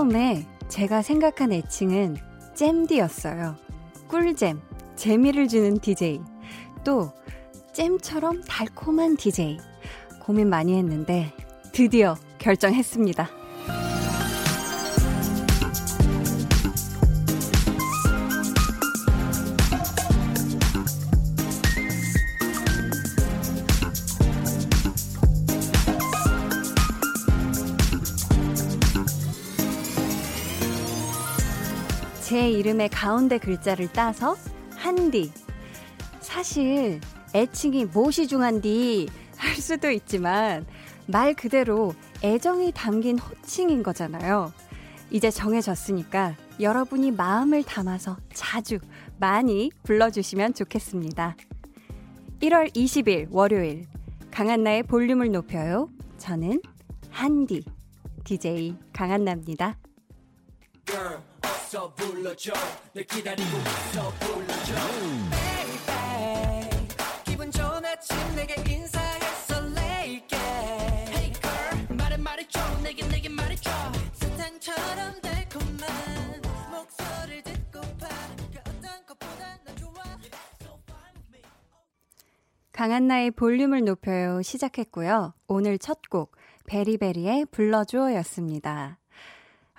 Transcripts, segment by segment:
처음에 제가 생각한 애칭은 잼디였어요. 꿀잼, 재미를 주는 DJ. 또, 잼처럼 달콤한 DJ. 고민 많이 했는데, 드디어 결정했습니다. 이름의 가운데 글자를 따서 한디. 사실 애칭이 무엇이 중한디 할 수도 있지만 말 그대로 애정이 담긴 호칭인 거잖아요. 이제 정해졌으니까 여러분이 마음을 담아서 자주 많이 불러주시면 좋겠습니다. 1월 20일 월요일 강한나의 볼륨을 높여요. 저는 한디 DJ 강한나입니다. 있어 불러줘. 널 기다리고 있어 불러줘. Baby 기분 좋은 아침 내게 인사했어 레이게 Hey girl 말해 말해줘. 내게 내게 말해줘. 사탕처럼 달콤한 목소리를 듣고파 그 어떤 것보다 난 좋아. 강한나의 볼륨을 높여요. 시작했고요. 오늘 첫 곡 베리베리의 불러줘였습니다.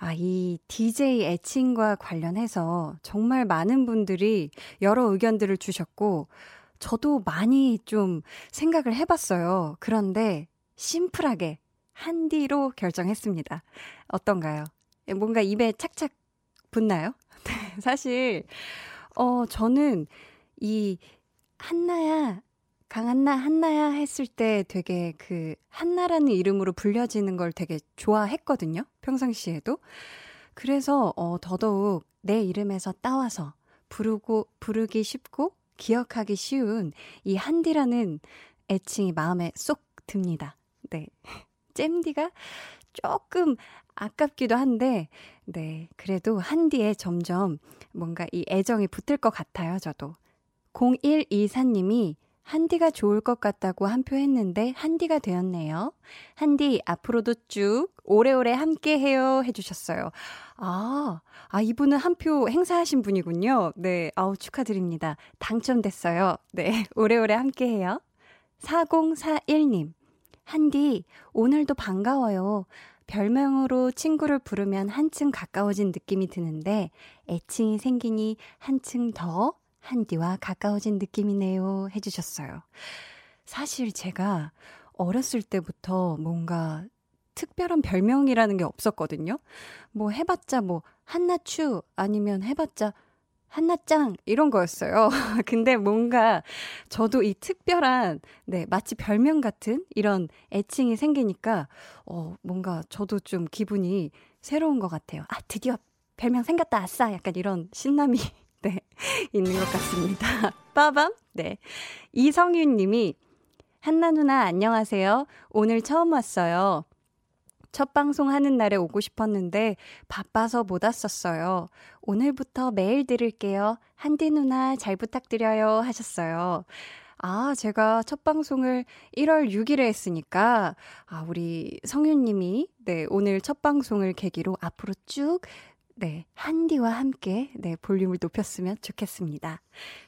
아, 이 DJ 애칭과 관련해서 정말 많은 분들이 여러 의견들을 주셨고, 저도 많이 좀 생각을 해봤어요. 그런데 심플하게 한디로 결정했습니다. 어떤가요? 뭔가 입에 착착 붙나요? 사실, 어, 저는 이 한나야, 강한나, 한나야 했을 때 되게 그 한나라는 이름으로 불려지는 걸 되게 좋아했거든요. 평상시에도. 그래서 어, 더더욱 내 이름에서 따와서 부르고, 부르기 쉽고 기억하기 쉬운 이 한디라는 애칭이 마음에 쏙 듭니다. 네. 잼디가 조금 아깝기도 한데, 네. 그래도 한디에 점점 뭔가 이 애정이 붙을 것 같아요, 저도. 0124님이 한디가 좋을 것 같다고 한 표 했는데 한디가 되었네요. 한디 앞으로도 쭉 오래오래 함께 해요 해주셨어요. 아, 아 이분은 한 표 행사하신 분이군요. 네, 아우 축하드립니다. 당첨됐어요. 네, 오래오래 함께 해요. 4041님. 한디, 오늘도 반가워요. 별명으로 친구를 부르면 한층 가까워진 느낌이 드는데 애칭이 생기니 한층 더 한디와 가까워진 느낌이네요. 해주셨어요. 사실 제가 어렸을 때부터 뭔가 특별한 별명이라는 게 없었거든요. 뭐 해봤자 뭐 한나추 아니면 해봤자 한나짱 이런 거였어요. 근데 뭔가 저도 이 특별한 네 마치 별명 같은 이런 애칭이 생기니까 어 뭔가 저도 좀 기분이 새로운 것 같아요. 아 드디어 별명 생겼다 아싸 약간 이런 신남이 네, 있는 것 같습니다. 빠밤? 네. 이성윤 님이, 한나 누나 안녕하세요. 오늘 처음 왔어요. 첫 방송 하는 날에 오고 싶었는데 바빠서 못 왔었어요. 오늘부터 매일 들을게요. 한디 누나 잘 부탁드려요. 하셨어요. 아, 제가 첫 방송을 1월 6일에 했으니까, 아, 우리 성윤님이, 네, 오늘 첫 방송을 계기로 앞으로 쭉 네, 한디와 함께 네, 볼륨을 높였으면 좋겠습니다.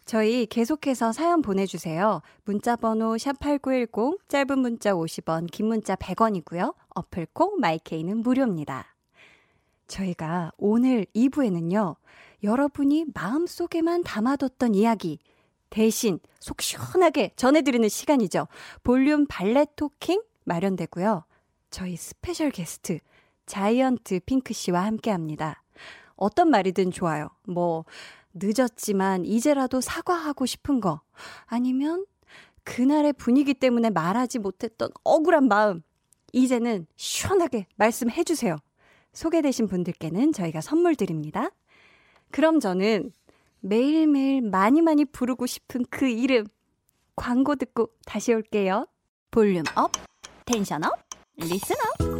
저희 계속해서 사연 보내주세요. 문자 번호 샵8910, 짧은 문자 50원, 긴 문자 100원이고요. 어플콩, 마이케이는 무료입니다. 저희가 오늘 2부에는요, 여러분이 마음속에만 담아뒀던 이야기, 대신 속 시원하게 전해드리는 시간이죠. 볼륨 valet talking 마련되고요. 저희 special guest, 자이언트 핑크 씨와 함께 합니다. 어떤 말이든 좋아요. 뭐, 늦었지만 이제라도 사과하고 싶은 거. 아니면 그날의 분위기 때문에 말하지 못했던 억울한 마음. 이제는 시원하게 말씀해 주세요. 소개되신 분들께는 저희가 선물 드립니다. 그럼 저는 매일매일 많이 많이 부르고 싶은 그 이름. 광고 듣고 다시 올게요. volume up, tension up, listen up.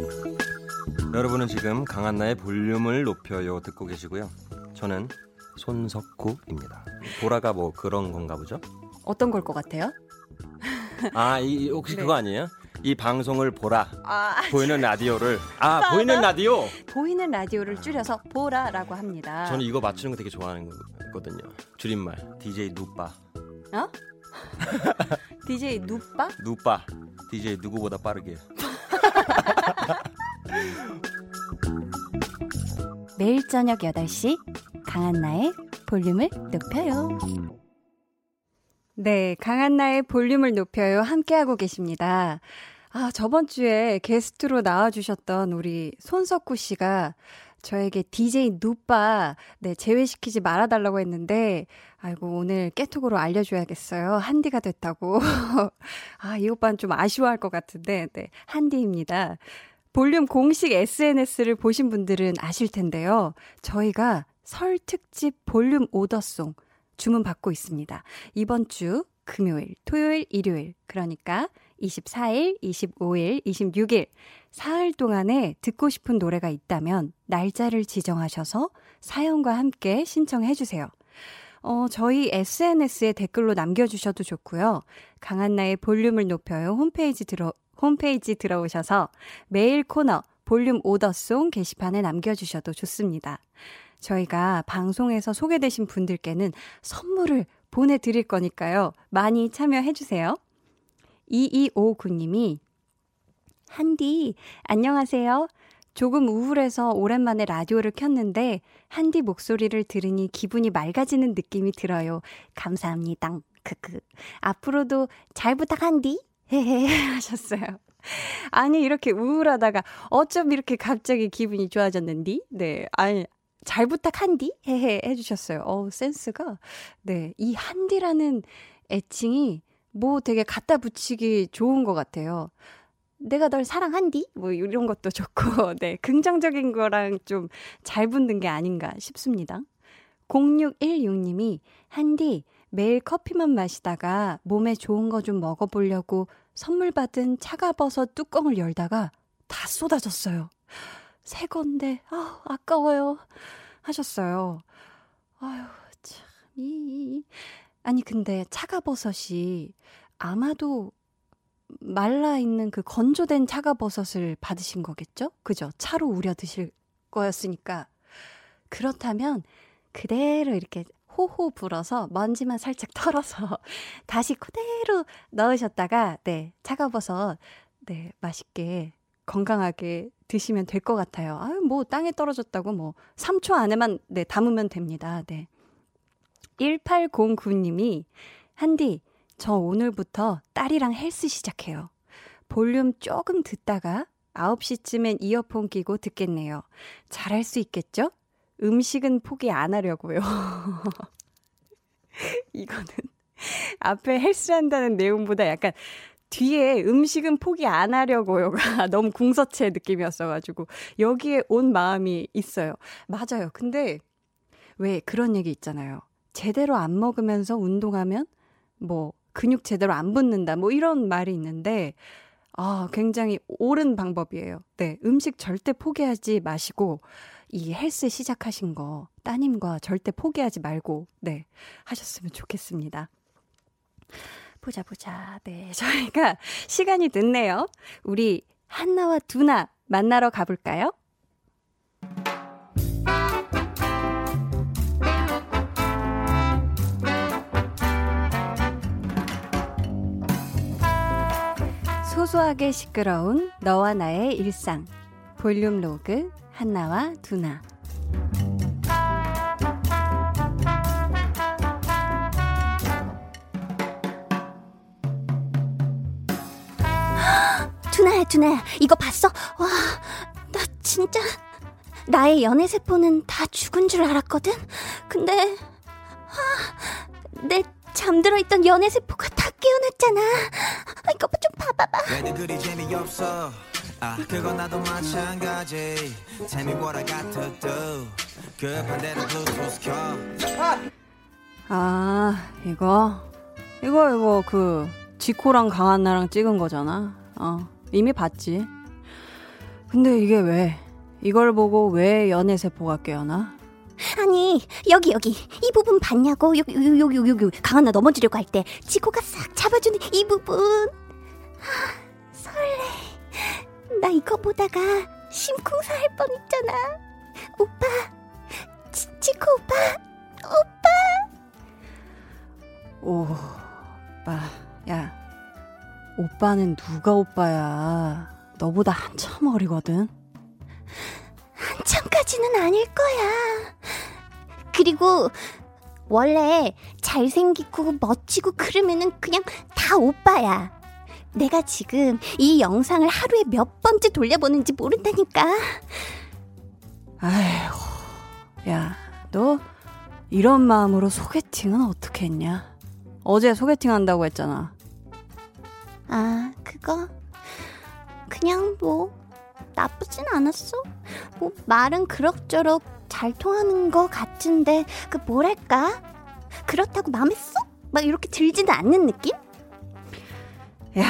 여러분은 지금 강한나의 볼륨을 높여요 듣고 계시고요. 저는 손석구입니다. 보라가 뭐 그런 건가 보죠? 어떤 걸 것 같아요? 아, 이 혹시 네. 그거 아니에요? 이 방송을 보라. 아, 보이는 라디오를 아 보이는 라디오. 보이는 라디오를 줄여서 보라라고 합니다. 저는 이거 맞추는 거 되게 좋아하는 거거든요. 줄임말 DJ 누빠. 어? DJ 누빠? 누빠. DJ 누구보다 빠르게. 매일 저녁 8시 강한나의 볼륨을 높여요. 네, 강한나의 볼륨을 높여요. 함께하고 계십니다. 아, 저번 주에 게스트로 나와주셨던 우리 손석구 씨가 저에게 DJ 누빠, 네, 제외시키지 말아달라고 했는데, 아이고, 오늘 깨톡으로 알려줘야겠어요. 한디가 됐다고. 아, 이 오빠는 좀 아쉬워할 것 같은데, 네, 한디입니다. 볼륨 공식 SNS를 보신 분들은 아실 텐데요. 저희가 설 특집 볼륨 오더송 주문 받고 있습니다. 이번 주 금요일, 토요일, 일요일, 그러니까 24일, 25일, 26일, 사흘 동안에 듣고 싶은 노래가 있다면 날짜를 지정하셔서 사연과 함께 신청해 주세요. 어, 저희 SNS에 댓글로 남겨주셔도 좋고요. 강한나의 볼륨을 높여요. 홈페이지 들어, 홈페이지 들어오셔서 메일 코너 볼륨 오더송 게시판에 남겨주셔도 좋습니다. 저희가 방송에서 소개되신 분들께는 선물을 보내드릴 거니까요. 많이 참여해주세요. 2259님이 한디, 안녕하세요. 조금 우울해서 오랜만에 라디오를 켰는데 한디 목소리를 들으니 기분이 맑아지는 느낌이 들어요. 감사합니다. 크크. 앞으로도 잘 부탁한디? 헤헤 하셨어요. 아니 이렇게 우울하다가 어쩜 이렇게 갑자기 기분이 좋아졌는디? 네. 아니 잘 부탁한디? 헤헤 해주셨어요. 어 센스가 네. 이 한디라는 애칭이 뭐 되게 갖다 붙이기 좋은 것 같아요. 내가 널 사랑한디? 뭐 이런 것도 좋고, 네. 긍정적인 거랑 좀 잘 붙는 게 아닌가 싶습니다. 0616님이, 한디, 매일 커피만 마시다가 몸에 좋은 거 좀 먹어보려고 선물 받은 차가버섯 뚜껑을 열다가 다 쏟아졌어요. 새 건데, 아, 아까워요. 하셨어요. 아유, 참, 이, 아니, 근데 차가버섯이 아마도 말라 있는 그 건조된 차가버섯을 받으신 거겠죠? 그죠? 차로 우려 드실 거였으니까. 그렇다면 그대로 이렇게 호호 불어서 먼지만 살짝 털어서 다시 그대로 넣으셨다가 네, 차가버섯 네, 맛있게 건강하게 드시면 될 것 같아요. 아유, 뭐 땅에 떨어졌다고 뭐 3초 안에만 네, 담으면 됩니다. 네. 1809님이 한디, 저 오늘부터 딸이랑 헬스 시작해요. 볼륨 조금 듣다가 9시쯤엔 이어폰 끼고 듣겠네요. 잘할 수 있겠죠? 음식은 포기 안 하려고요. 이거는 앞에 헬스 한다는 내용보다 약간 뒤에 음식은 포기 안 하려고요가 너무 궁서체 느낌이었어가지고 여기에 온 마음이 있어요. 맞아요. 근데 왜 그런 얘기 있잖아요. 제대로 안 먹으면서 운동하면 뭐 근육 제대로 안 붙는다 뭐 이런 말이 있는데 아, 굉장히 옳은 방법이에요. 네, 음식 절대 포기하지 마시고 이 헬스 시작하신 거 따님과 절대 포기하지 말고 네, 하셨으면 좋겠습니다. 보자 보자. 네, 저희가 시간이 됐네요. 우리 한나와 두나 만나러 가볼까요? 소소하게 시끄러운 너와 나의 일상. 볼륨 로그 한나와 두나. 두나야, 두나야, 이거 봤어? 와, 나 진짜 나의 연애 세포는 다 죽은 줄 알았거든. 근데 아, 내 잠들어 있던 연애 세포가 다 깨어났잖아. 아, 이거 좀 봐봐봐. 아, 그건 나도 마찬가지. Tell me what I got to do. 그 반대로 블루투스 켜. 아, 이거 이거 이거 그 지코랑 강한나랑 찍은 거잖아. 어, 이미 봤지. 근데 이게 왜 이걸 보고 왜 연애 세포가 깨어나? 아니 여기 여기 이 부분 봤냐고 여기 여기 여기 여기, 여기. 강한나 넘어지려고 할 때 지코가 싹 잡아주는 이 부분 아, 설레 나 이거 보다가 심쿵사 할 뻔했잖아. 오빠 지, 지코 오빠 오빠! 오빠. 야 오빠는 누가 오빠야? 너보다 한참 어리거든. 한참까지는 아닐 거야. 그리고 원래 잘생기고 멋지고 그러면은 그냥 다 오빠야. 내가 지금 이 영상을 하루에 몇 번째 돌려보는지 모른다니까. 아이고, 야, 너 이런 마음으로 소개팅은 어떻게 했냐? 어제 소개팅 한다고 했잖아. 아, 그거? 그냥 뭐, 나쁘진 않았어. 뭐, 말은 그럭저럭 잘 통하는 것 같은데, 그 뭐랄까? 그렇다고 마음에 쏙? 막 이렇게 들지는 않는 느낌? 야,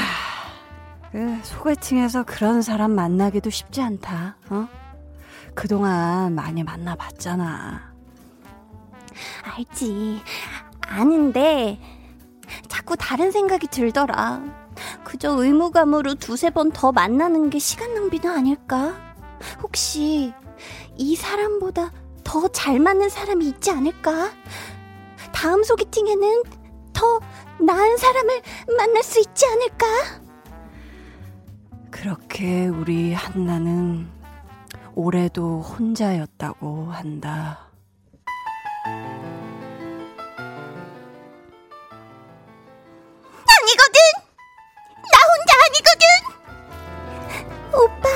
그 소개팅에서 그런 사람 만나기도 쉽지 않다. 어? 그동안 많이 만나봤잖아. 알지. 아는데 자꾸 다른 생각이 들더라. 그저 의무감으로 두세 번 더 만나는 게 시간 낭비는 아닐까? 혹시 이 사람보다 더 잘 맞는 사람이 있지 않을까? 다음 소개팅에는 더 나은 사람을 만날 수 있지 않을까? 그렇게 우리 한나는 올해도 혼자였다고 한다. 아니거든! 나 혼자 아니거든! 오빠,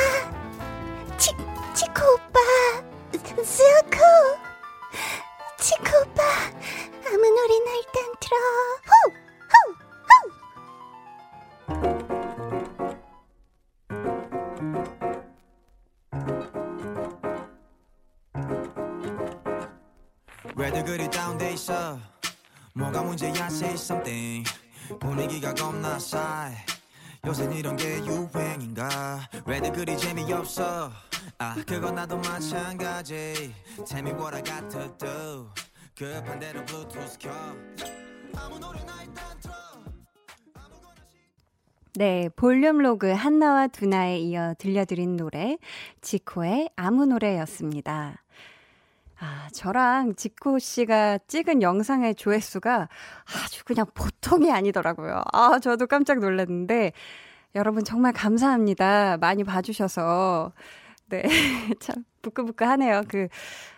있어. 뭐가 문제야 say something. 분위기가 겁나 싸해. 요새 이런 게 유행인가? 왜들 그리 재미없어? 아 그건 나도 마찬가지. Tell me what I got to do 급한 대로 블루투스 켜. 아무 노래나 일단 틀어. 네, 볼륨 로그 한나와 두나에 이어 들려드린 노래, 지코의 아무 노래였습니다. 아, 저랑 지코 씨가 찍은 영상의 조회수가 아주 그냥 보통이 아니더라고요. 아, 저도 깜짝 놀랐는데, 여러분 정말 감사합니다. 많이 봐주셔서. 네. 참, 부끄부끄 하네요. 그,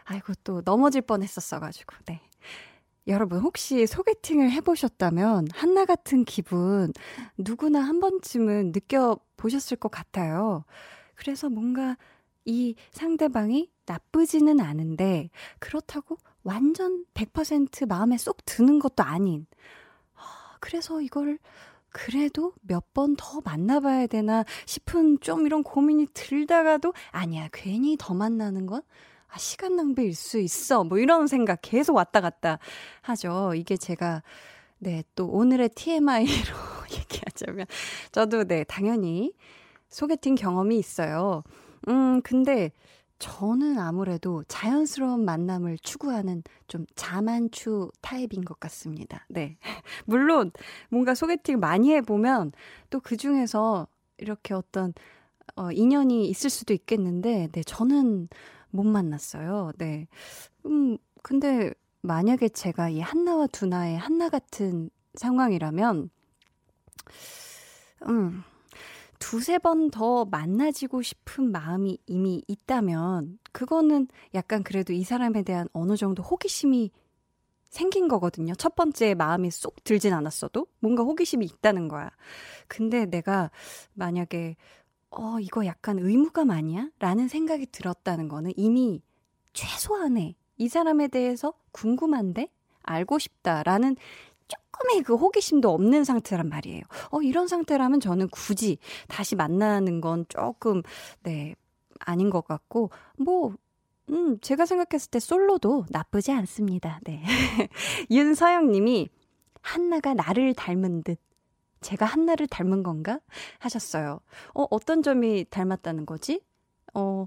아이고, 또 넘어질 뻔 했었어가지고, 네. 여러분, 혹시 소개팅을 해보셨다면, 한나 같은 기분 누구나 한 번쯤은 느껴보셨을 것 같아요. 그래서 뭔가 이 상대방이 나쁘지는 않은데, 그렇다고 완전 100% 마음에 쏙 드는 것도 아닌, 아, 그래서 이걸 그래도 몇 번 더 만나봐야 되나 싶은 좀 이런 고민이 들다가도, 아니야, 괜히 더 만나는 건 아, 시간 낭비일 수 있어. 뭐 이런 생각 계속 왔다 갔다 하죠. 이게 제가, 네, 또 오늘의 TMI로 얘기하자면, 저도 네, 당연히 소개팅 경험이 있어요. 음, 근데 저는 아무래도 자연스러운 만남을 추구하는 좀 자만추 타입인 것 같습니다. 네. 물론 뭔가 소개팅 많이 해보면 또 그 중에서 이렇게 어떤 어, 인연이 있을 수도 있겠는데, 네, 저는 못 만났어요. 네. 음, 근데 만약에 제가 이 한나와 두나의 한나 같은 상황이라면, 음, 두세 번 더 만나지고 싶은 마음이 이미 있다면, 그거는 약간 그래도 이 사람에 대한 어느 정도 호기심이 생긴 거거든요. 첫 번째 마음이 쏙 들진 않았어도 뭔가 호기심이 있다는 거야. 근데 내가 만약에 어, 이거 약간 의무감 아니야? 라는 생각이 들었다는 거는 이미 최소한의 이 사람에 대해서 궁금한데 알고 싶다라는 조금의 그 호기심도 없는 상태란 말이에요. 어, 이런 상태라면 저는 굳이 다시 만나는 건 조금, 네, 아닌 것 같고, 뭐, 음, 제가 생각했을 때 솔로도 나쁘지 않습니다. 네. 윤서영 님이 한나가 나를 닮은 듯 제가 한나를 닮은 건가? 하셨어요. 어, 어떤 점이 닮았다는 거지? 어,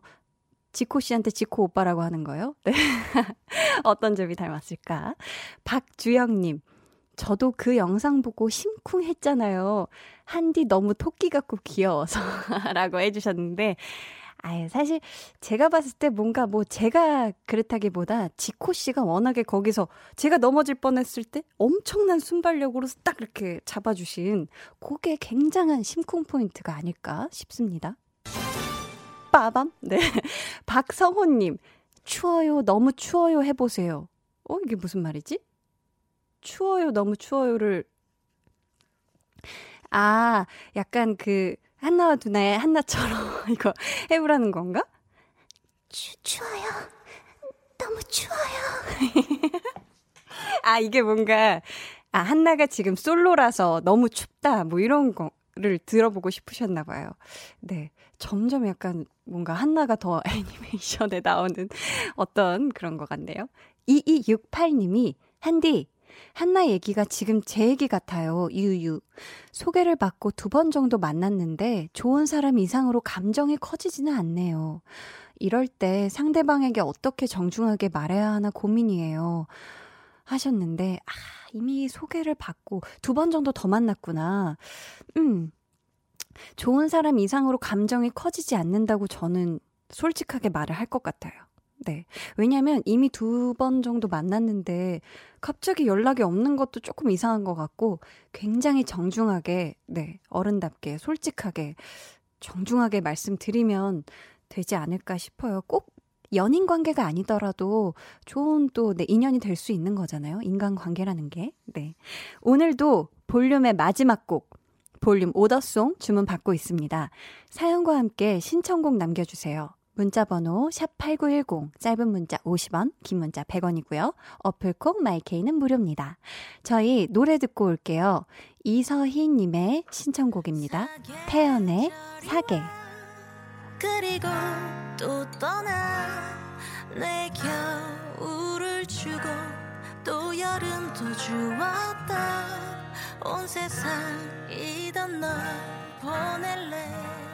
지코 씨한테 지코 오빠라고 하는 거요? 네. 어떤 점이 닮았을까? 박주영 님, 저도 그 영상 보고 심쿵했잖아요. 한디 너무 토끼 같고 귀여워서. 라고 해주셨는데, 아유, 사실 제가 봤을 때 뭔가 뭐 제가 그렇다기보다 지코 씨가 워낙에 거기서 제가 넘어질 뻔했을 때 엄청난 순발력으로 딱 이렇게 잡아주신 그게 굉장한 심쿵 포인트가 아닐까 싶습니다. 빠밤? 네. 박성호님, 추워요, 너무 추워요 해보세요. 어, 이게 무슨 말이지? 추워요, 너무 추워요를. 아, 약간 그, 한나와 두나의 한나처럼 이거 해보라는 건가? 추, 추워요. 너무 추워요. 아, 이게 뭔가, 아, 한나가 지금 솔로라서 너무 춥다, 뭐 이런 거를 들어보고 싶으셨나 봐요. 네. 점점 약간 뭔가 한나가 더 애니메이션에 나오는 어떤 그런 것 같네요. 2268님이, 한디, 한나 얘기가 지금 제 얘기 같아요. 유유. 소개를 받고 두 번 정도 만났는데 좋은 사람 이상으로 감정이 커지지는 않네요. 이럴 때 상대방에게 어떻게 정중하게 말해야 하나 고민이에요. 하셨는데, 아, 이미 소개를 받고 두 번 정도 더 만났구나. 음. 좋은 사람 이상으로 감정이 커지지 않는다고 저는 솔직하게 말을 할 것 같아요. 네. 왜냐면 이미 두 번 정도 만났는데 갑자기 연락이 없는 것도 조금 이상한 것 같고 굉장히 정중하게, 네. 어른답게, 솔직하게, 정중하게 말씀드리면 되지 않을까 싶어요. 꼭 연인 관계가 아니더라도 좋은 또, 네, 인연이 될 수 있는 거잖아요. 인간 관계라는 게. 네. 오늘도 볼륨의 마지막 곡, 볼륨 오더송 주문 받고 있습니다. 사연과 함께 신청곡 남겨주세요. 문자 번호 샵8910 짧은 문자 50원 긴 문자 100원이고요. 어플콕 마이케이는 무료입니다. 저희 노래 듣고 올게요. 이서희 님의 신청곡입니다. 태연의 사계 그리고 또 떠나 내 겨울을 주고 또 여름도 주었다 온 세상 이던 널 보낼래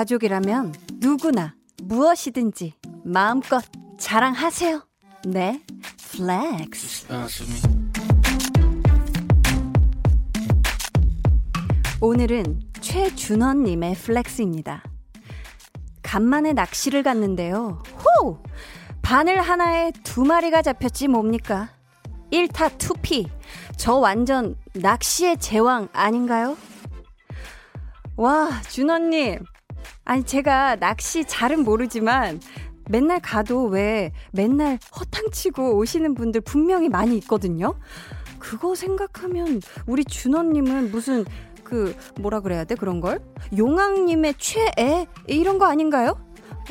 가족이라면 누구나 무엇이든지 마음껏 자랑하세요. 네, flex. 오늘은 최준원님의 flex입니다. 간만에 낚시를 갔는데요. 호! 바늘 하나에 두 마리가 잡혔지 뭡니까? 1타 2피. 저 완전 낚시의 제왕 아닌가요? 와, 준원님. 아니, 제가 낚시 잘은 모르지만 맨날 가도 왜 맨날 허탕치고 오시는 분들 분명히 많이 있거든요? 그거 생각하면 우리 준원님은 무슨 그 뭐라 그래야 돼 그런 걸 용왕님의 최애 이런 거 아닌가요?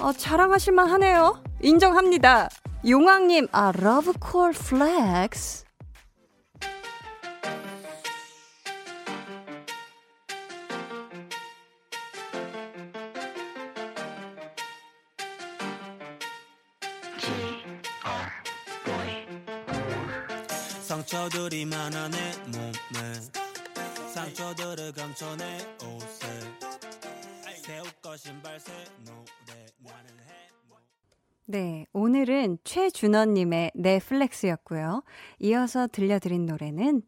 어, 자랑하실만 하네요. 인정합니다. 용왕님, 아, 러브콜 flex. 상처들이 많아 내 몸에 상처들을 감춰 내 옷에 새옷과 신발 새 노래 나는 해 네, 오늘은 최준원님의 넷플렉스였고요. 이어서 들려드린 노래는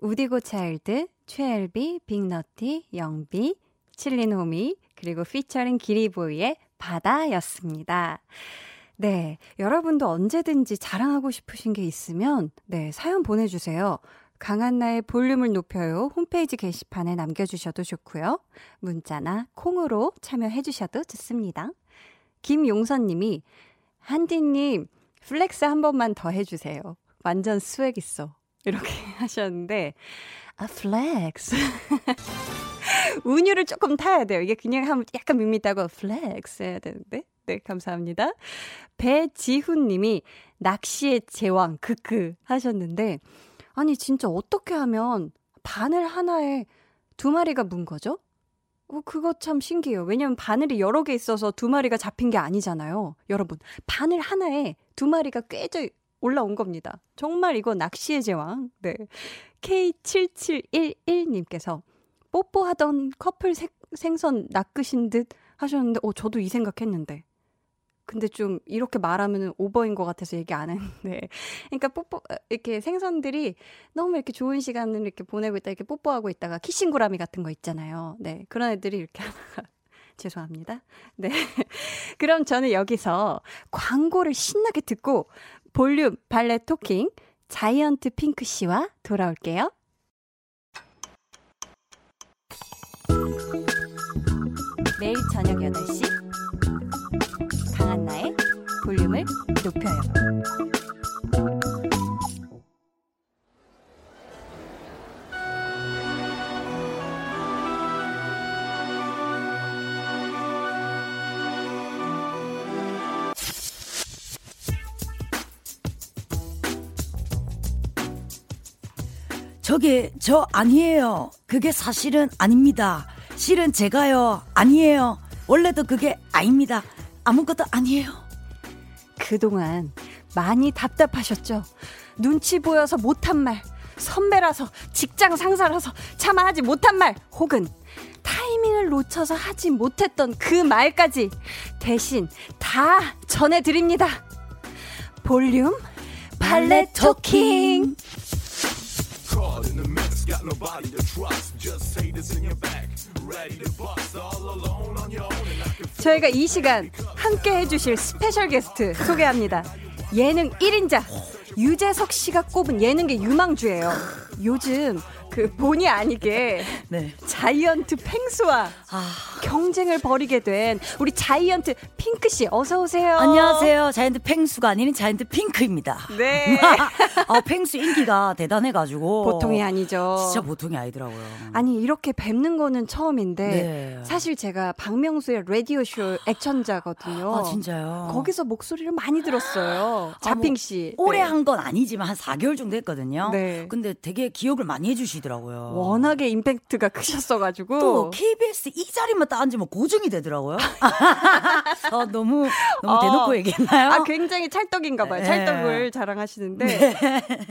우디고 차일드, 최엘비, 빅너티, 영비, 칠린호미, 그리고 피처링 기리보이의 바다였습니다. 네, 여러분도 언제든지 자랑하고 싶으신 게 있으면 네, 사연 보내주세요. 강한나의 볼륨을 높여요 홈페이지 게시판에 남겨주셔도 좋고요. 문자나 콩으로 참여해주셔도 좋습니다. 김용선님이 한디님 flex 한 번만 더 해주세요. 완전 swag 있어. 이렇게 하셨는데, 아, flex. 운율을 조금 타야 돼요. 이게 그냥 하면 약간 밋밋하고 flex 해야 되는데. 네, 감사합니다. 배지훈 님이 낚시의 제왕, 크크 하셨는데, 아니, 진짜 어떻게 하면 바늘 하나에 두 마리가 문 거죠? 어, 그거 참 신기해요. 왜냐면 바늘이 여러 개 있어서 두 마리가 잡힌 게 아니잖아요. 여러분, 바늘 하나에 두 마리가 꿰져 올라온 겁니다. 정말 이거 낚시의 제왕. 네. K7711님께서 뽀뽀하던 커플 생, 생선 낚으신 듯 하셨는데, 어, 저도 이 생각했는데. 근데 좀 이렇게 말하면 오버인 것 같아서 얘기 안 했는데. 그러니까 뽀뽀, 이렇게 생선들이 너무 이렇게 좋은 시간을 이렇게 보내고 있다, 이렇게 뽀뽀하고 있다가 키싱구라미 같은 거 있잖아요. 네. 그런 애들이 이렇게 하다가. 죄송합니다. 네. 그럼 저는 여기서 광고를 신나게 듣고 볼륨 발레 토킹 자이언트 핑크 씨와 돌아올게요. 매일 저녁 8시 강한나의 볼륨을 높여요. 저기 저 아니에요. 그게 사실은 아닙니다. 실은 제가요. 아니에요. 원래도 그게 아닙니다. 아무것도 아니에요. 그동안 많이 답답하셨죠? 눈치 보여서 못한 말, 선배라서, 직장 상사라서 차마 하지 못한 말, 혹은 타이밍을 놓쳐서 하지 못했던 그 말까지 대신 다 전해드립니다. 볼륨 발레 토킹. 저희가 이 시간 함께 해주실 special guest 소개합니다. 예능 1인자 유재석 씨가 꼽은 예능계 유망주예요. 요즘 그 본의 아니게 네. 자이언트 펭수와 아, 경쟁을 벌이게 된 우리 자이언트 핑크 씨 어서 오세요. 안녕하세요. 자이언트 펭수가 아닌 자이언트 핑크입니다. 네. 아, 펭수 인기가 대단해 가지고. 보통이 아니죠. 진짜 보통이 아니더라고요. 아니 이렇게 뵙는 거는 처음인데 네. 사실 제가 박명수의 라디오 쇼 애청자거든요. 아, 진짜요? 거기서 목소리를 많이 들었어요. 자핑 씨. 오래 네. 한건 아니지만 한 4개월 정도 했거든요. 네. 근데 되게 기억을 많이 해 주시더라고요. 워낙에 임팩트가 크셨어가지고 또 KBS 이 자리만 딱 앉으면 고정이 되더라고요. 어, 너무 너무 어. 대놓고 얘기했나요? 아 굉장히 찰떡인가 봐요. 네. 찰떡을 자랑하시는데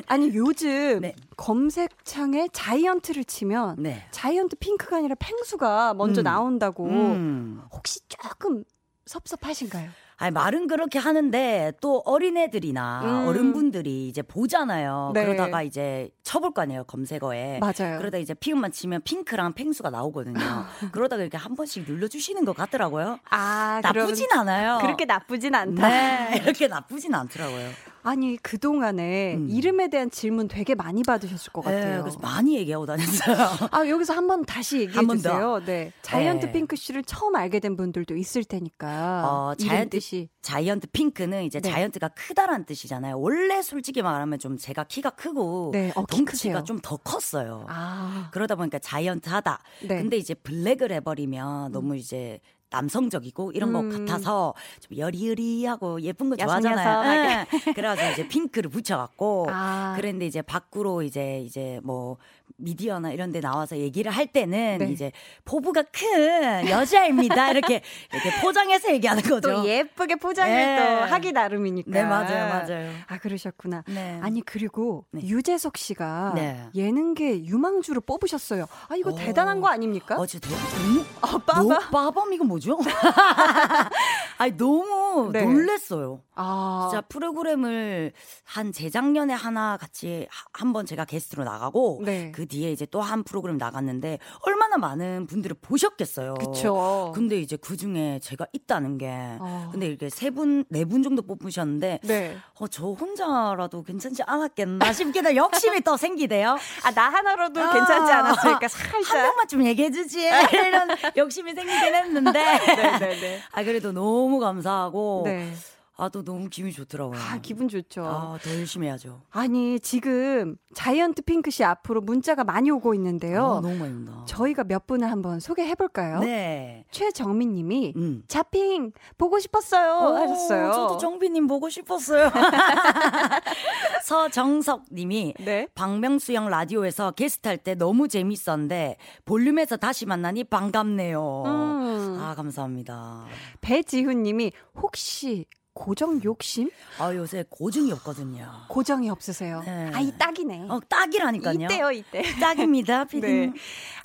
아니 요즘 네. 검색창에 자이언트를 치면 네. 자이언트 핑크가 아니라 펭수가 먼저 음. 나온다고 음. 혹시 조금 섭섭하신가요? 아니 말은 그렇게 하는데 또 어린애들이나 음. 어른분들이 이제 보잖아요. 네. 그러다가 이제 쳐볼 거 아니에요 검색어에. 맞아요. 그러다 이제 피음만 치면 핑크랑 펭수가 나오거든요. 그러다가 이렇게 한 번씩 눌러주시는 것 같더라고요. 아 나쁘진 않아요. 그렇게 나쁘진 않다. 네, 이렇게 나쁘진 않더라고요. 아니 그 동안에 음. 이름에 대한 질문 되게 많이 받으셨을 것 네, 같아요. 그래서 많이 얘기하고 다녔어요. 아 여기서 한 번 다시 얘기해 주세요. 네, 자이언트 네. 핑크 씨를 처음 알게 된 분들도 있을 테니까. 어, 자이언트- 뜻이 자이언트 핑크는 이제 네. 자이언트가 크다란 뜻이잖아요. 원래 솔직히 말하면 좀 제가 키가 크고 네, 어, 키 덩치가. 좀 더 컸어요. 아, 그러다 보니까 자이언트하다. 네. 근데 이제 블랙을 해버리면 너무 이제 남성적이고 이런 것 음. 같아서 좀 여리여리하고 예쁜 거. 좋아하잖아요. 네. 그래가지고 이제 핑크를 붙여갖고 아. 그랬는데 이제 밖으로 이제 이제 뭐 미디어나 이런 데 나와서 얘기를 할 때는 네. 이제 포부가 큰 여자입니다. 이렇게 이렇게 포장해서 얘기하는 거죠. 또 예쁘게 포장을 네. 또 하기 나름이니까. 네, 맞아요, 맞아요. 아 그러셨구나. 네. 아니 그리고 네. 유재석 씨가 네. 예능계 유망주로 뽑으셨어요. 아 이거 오. 대단한 거 아닙니까? 어, 진짜 너무 아 너무 빠바. 빠밤 이거 뭐죠? 아니 너무 네. 놀랬어요. 아 진짜 프로그램을 한 재작년에 하나 같이 한 번 제가 게스트로 나가고 네. 그 뒤에 이제 또 한 프로그램 나갔는데 얼마나 많은 분들이 보셨겠어요. 그쵸. 근데 이제 그 중에 제가 있다는 게 어. 근데 이렇게 세 분, 네 분 정도 뽑으셨는데 네. 어, 저 혼자라도 괜찮지 않았겠나 싶기도 욕심이 또 생기대요. 아 나 하나로도 아. 괜찮지 않았을까 한 살짝. 명만 좀 얘기해 주지. 이런 욕심이 생기긴 했는데. 네네네. 아, 그래도 너무 감사하고. 네. 아, 또 너무 기분이 좋더라고요. 아, 기분 좋죠. 아, 더 열심히 해야죠. 아니, 지금 자이언트 핑크 씨 앞으로 문자가 많이 오고 있는데요. 아, 너무 많이 온다. 저희가 몇 분을 한번 소개해 볼까요? 네. 최정민 님이 음. 자핑 보고 싶었어요 하셨어요. 저도 정비님 보고 싶었어요. 서정석 님이 네. 박명수 형 라디오에서 게스트 할 때 너무 재밌었는데 볼륨에서 다시 만나니 반갑네요. 음. 아, 감사합니다. 배지훈 님이 혹시 고정 욕심? 아, 요새 고증이 없거든요. 고정이 없으세요. 네. 아, 이 딱이네. 어, 딱이라니까요. 이때요, 이때. 딱입니다, 네. 피디님.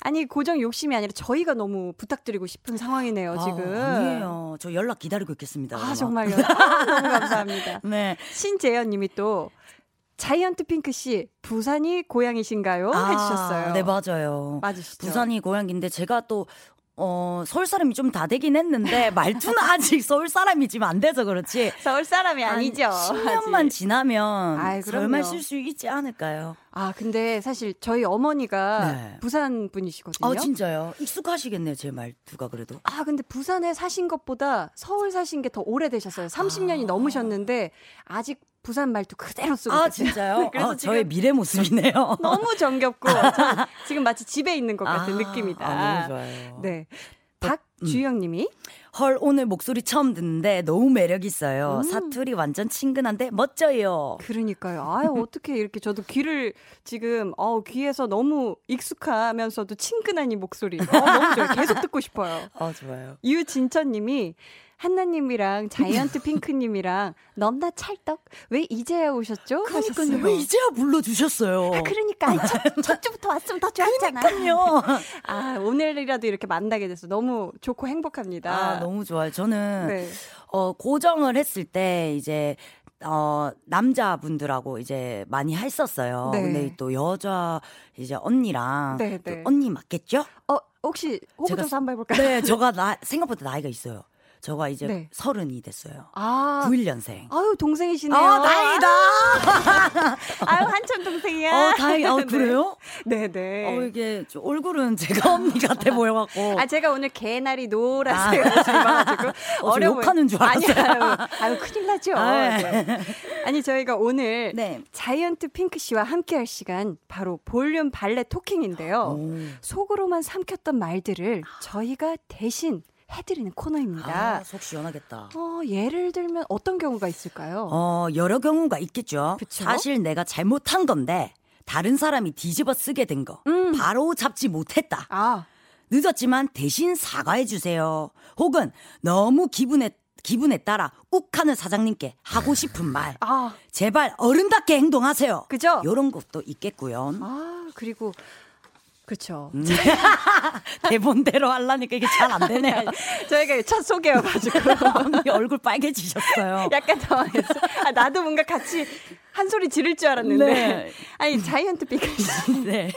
아니, 고정 욕심이 아니라 저희가 너무 부탁드리고 싶은 상황이네요, 아, 지금. 아니에요. 저 연락 기다리고 있겠습니다. 아. 정말요. 아, 너무 감사합니다. 네. 신재현 님이 또 자이언트 핑크 씨 부산이 고향이신가요? 아, 해주셨어요. 네, 맞아요. 맞으시죠? 부산이 고향인데 제가 또 어, 서울 사람이 좀 다 되긴 했는데 말투는 아직 서울 사람이 지금 안 돼서 그렇지. 서울 사람이 아니죠. 한 10년만 아직. 지나면 아이. 설마 쓸 수 있지 않을까요? 아, 근데 사실 저희 어머니가 네. 부산 분이시거든요. 아, 진짜요? 익숙하시겠네요, 제 말투가 그래도. 아, 근데 부산에 사신 것보다 서울 사신 게 더 오래되셨어요. 30년이 아. 넘으셨는데 아직 부산 말투 그대로 쓰고 아, 계세요. 진짜요? 그래서 아, 저의 미래 모습이네요. 너무 정겹고 저 지금 마치 집에 있는 것 같은 아, 느낌이다. 아, 너무 좋아요. 네. 박주영 님이 헐, 오늘 목소리 처음 듣는데 너무 매력 있어요. 음. 사투리 완전 친근한데 멋져요. 그러니까요. 아유, 어떻게 이렇게 저도 귀를 지금 어 귀에서 너무 익숙하면서도 친근한 이 목소리. 어, 너무 좋아요. 계속 듣고 싶어요. 아, 좋아요. 유진천 님이 한나님이랑 자이언트 핑크님이랑 넘나 찰떡 왜 이제야 오셨죠? 그러니까요. 왜 이제야 불러주셨어요? 아, 그러니까 첫, 첫 주부터 왔으면 더 좋았잖아. 그러니까요. 아 오늘이라도 이렇게 만나게 돼서 너무 좋고 행복합니다. 아, 너무 좋아요. 저는 네. 어, 고정을 했을 때 이제 어, 남자분들하고 이제 많이 했었어요. 네. 근데 또 여자 이제 언니랑 네, 또 네. 언니 맞겠죠? 어 혹시 호구 제가 조사 한번 해볼까요? 네, 저가 나 생각보다 나이가 있어요. 저가 이제 네. 서른이 됐어요. 아 91년생. 아유 동생이시네요. 아, 다행이다. 아유 한참 동생이야. 어, 다행. 어, 네. 그래요? 네네. 어, 이게 좀 얼굴은 제가 언니 같아 보여갖고. 아 제가 오늘 개나리 어, 저 어려워. 욕하는 줄 알았어요. 아니, 아유, 아유 큰일 나죠. 아, 네. 아니 저희가 오늘 네. 자이언트 핑크 씨와 함께 할 시간 바로 볼륨 발레 토킹인데요. 오. 속으로만 삼켰던 말들을 저희가 대신 해드리는 코너입니다. 아, 속 시원하겠다. 어, 예를 들면 어떤 경우가 있을까요? 어, 여러 경우가 있겠죠. 그쵸? 사실 내가 잘못한 건데 다른 사람이 뒤집어 쓰게 된 거. 음. 바로 잡지 못했다. 아, 늦었지만 대신 사과해 주세요. 혹은 너무 기분에 기분에 따라 욱하는 사장님께 하고 싶은 말. 아, 제발 어른답게 행동하세요. 그죠? 요런 것도 있겠고요. 아, 그리고 그렇죠. 음. 대본대로 하려니까 이게 잘 안 되네요. 저희가 첫 소개여가지고 얼굴 빨개지셨어요. 약간 당황했어. 아, 나도 뭔가 같이 한 소리 지를 줄 알았는데. 네. 아니 자이언트 씨. 네.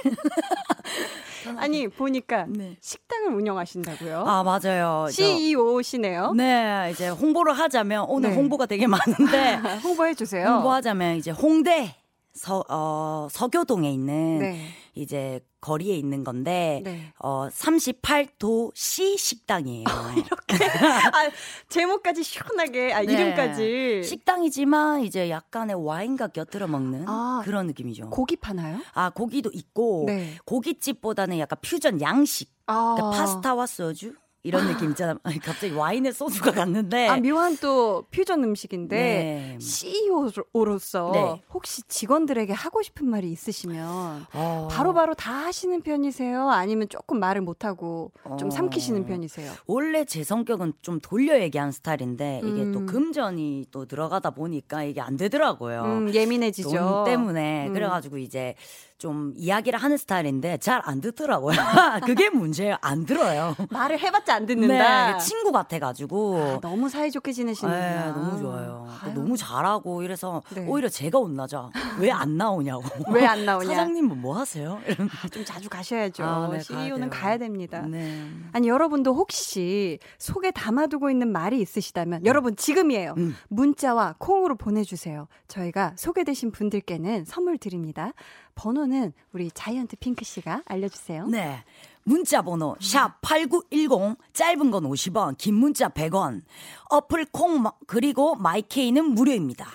아니 보니까 네. 식당을 운영하신다고요? 아, 맞아요. 저- CEO시네요. 네, 이제 홍보를 하자면 오늘 네. 홍보가 되게 많은데 홍보해 주세요. 홍보하자면 이제 홍대 서, 어, 서교동에 있는 네. 이제 거리에 있는 건데 네. 어 38도 C 식당이에요. 아, 제목까지 시원하게, 아, 네. 이름까지. 식당이지만 이제 약간의 와인과 곁들여 먹는 아, 그런 느낌이죠. 고기 파나요? 아 고기도 있고 네. 고깃집보다는 약간 퓨전 양식 아, 그러니까 파스타와 소주 이런 느낌 있잖아. 아니, 갑자기 와인에 소주가 갔는데 아, 묘한 또 퓨전 음식인데, 네. CEO로서 네. 혹시 직원들에게 하고 싶은 말이 있으시면, 어, 바로바로 다 하시는 편이세요? 아니면 조금 말을 못하고 좀 어. 삼키시는 편이세요? 원래 제 성격은 좀 돌려 얘기하는 스타일인데 이게 또 음. 금전이 또 들어가다 보니까 이게 안 되더라고요. 음, 예민해지죠. 돈 때문에 음. 그래가지고 이제 좀 이야기를 하는 스타일인데 잘 안 듣더라고요. 그게 문제예요. 안 들어요. 말을 해봤자 안 듣는다. 네, 친구 같아가지고. 아, 너무 사이좋게 지내시는구나. 네, 너무 좋아요. 또 아유, 너무 잘하고 이래서 네. 오히려 제가 혼나죠. 왜안 나오냐고. 왜 안 나오냐? 사장님은 뭐 하세요? 아, 좀 자주 가셔야죠. 아, 네, CEO는 가야 가야. 됩니다. 네. 아니 여러분도 혹시 속에 담아두고 있는 말이 있으시다면 여러분 지금이에요. 음. 문자와 콩으로 보내주세요. 저희가 소개되신 분들께는 선물 드립니다. 번호는 우리 자이언트 핑크 씨가 알려주세요. 네. 문자 번호 샵 8910 짧은 건 50원 긴 문자 100원 어플 콩 그리고 마이케이는 무료입니다.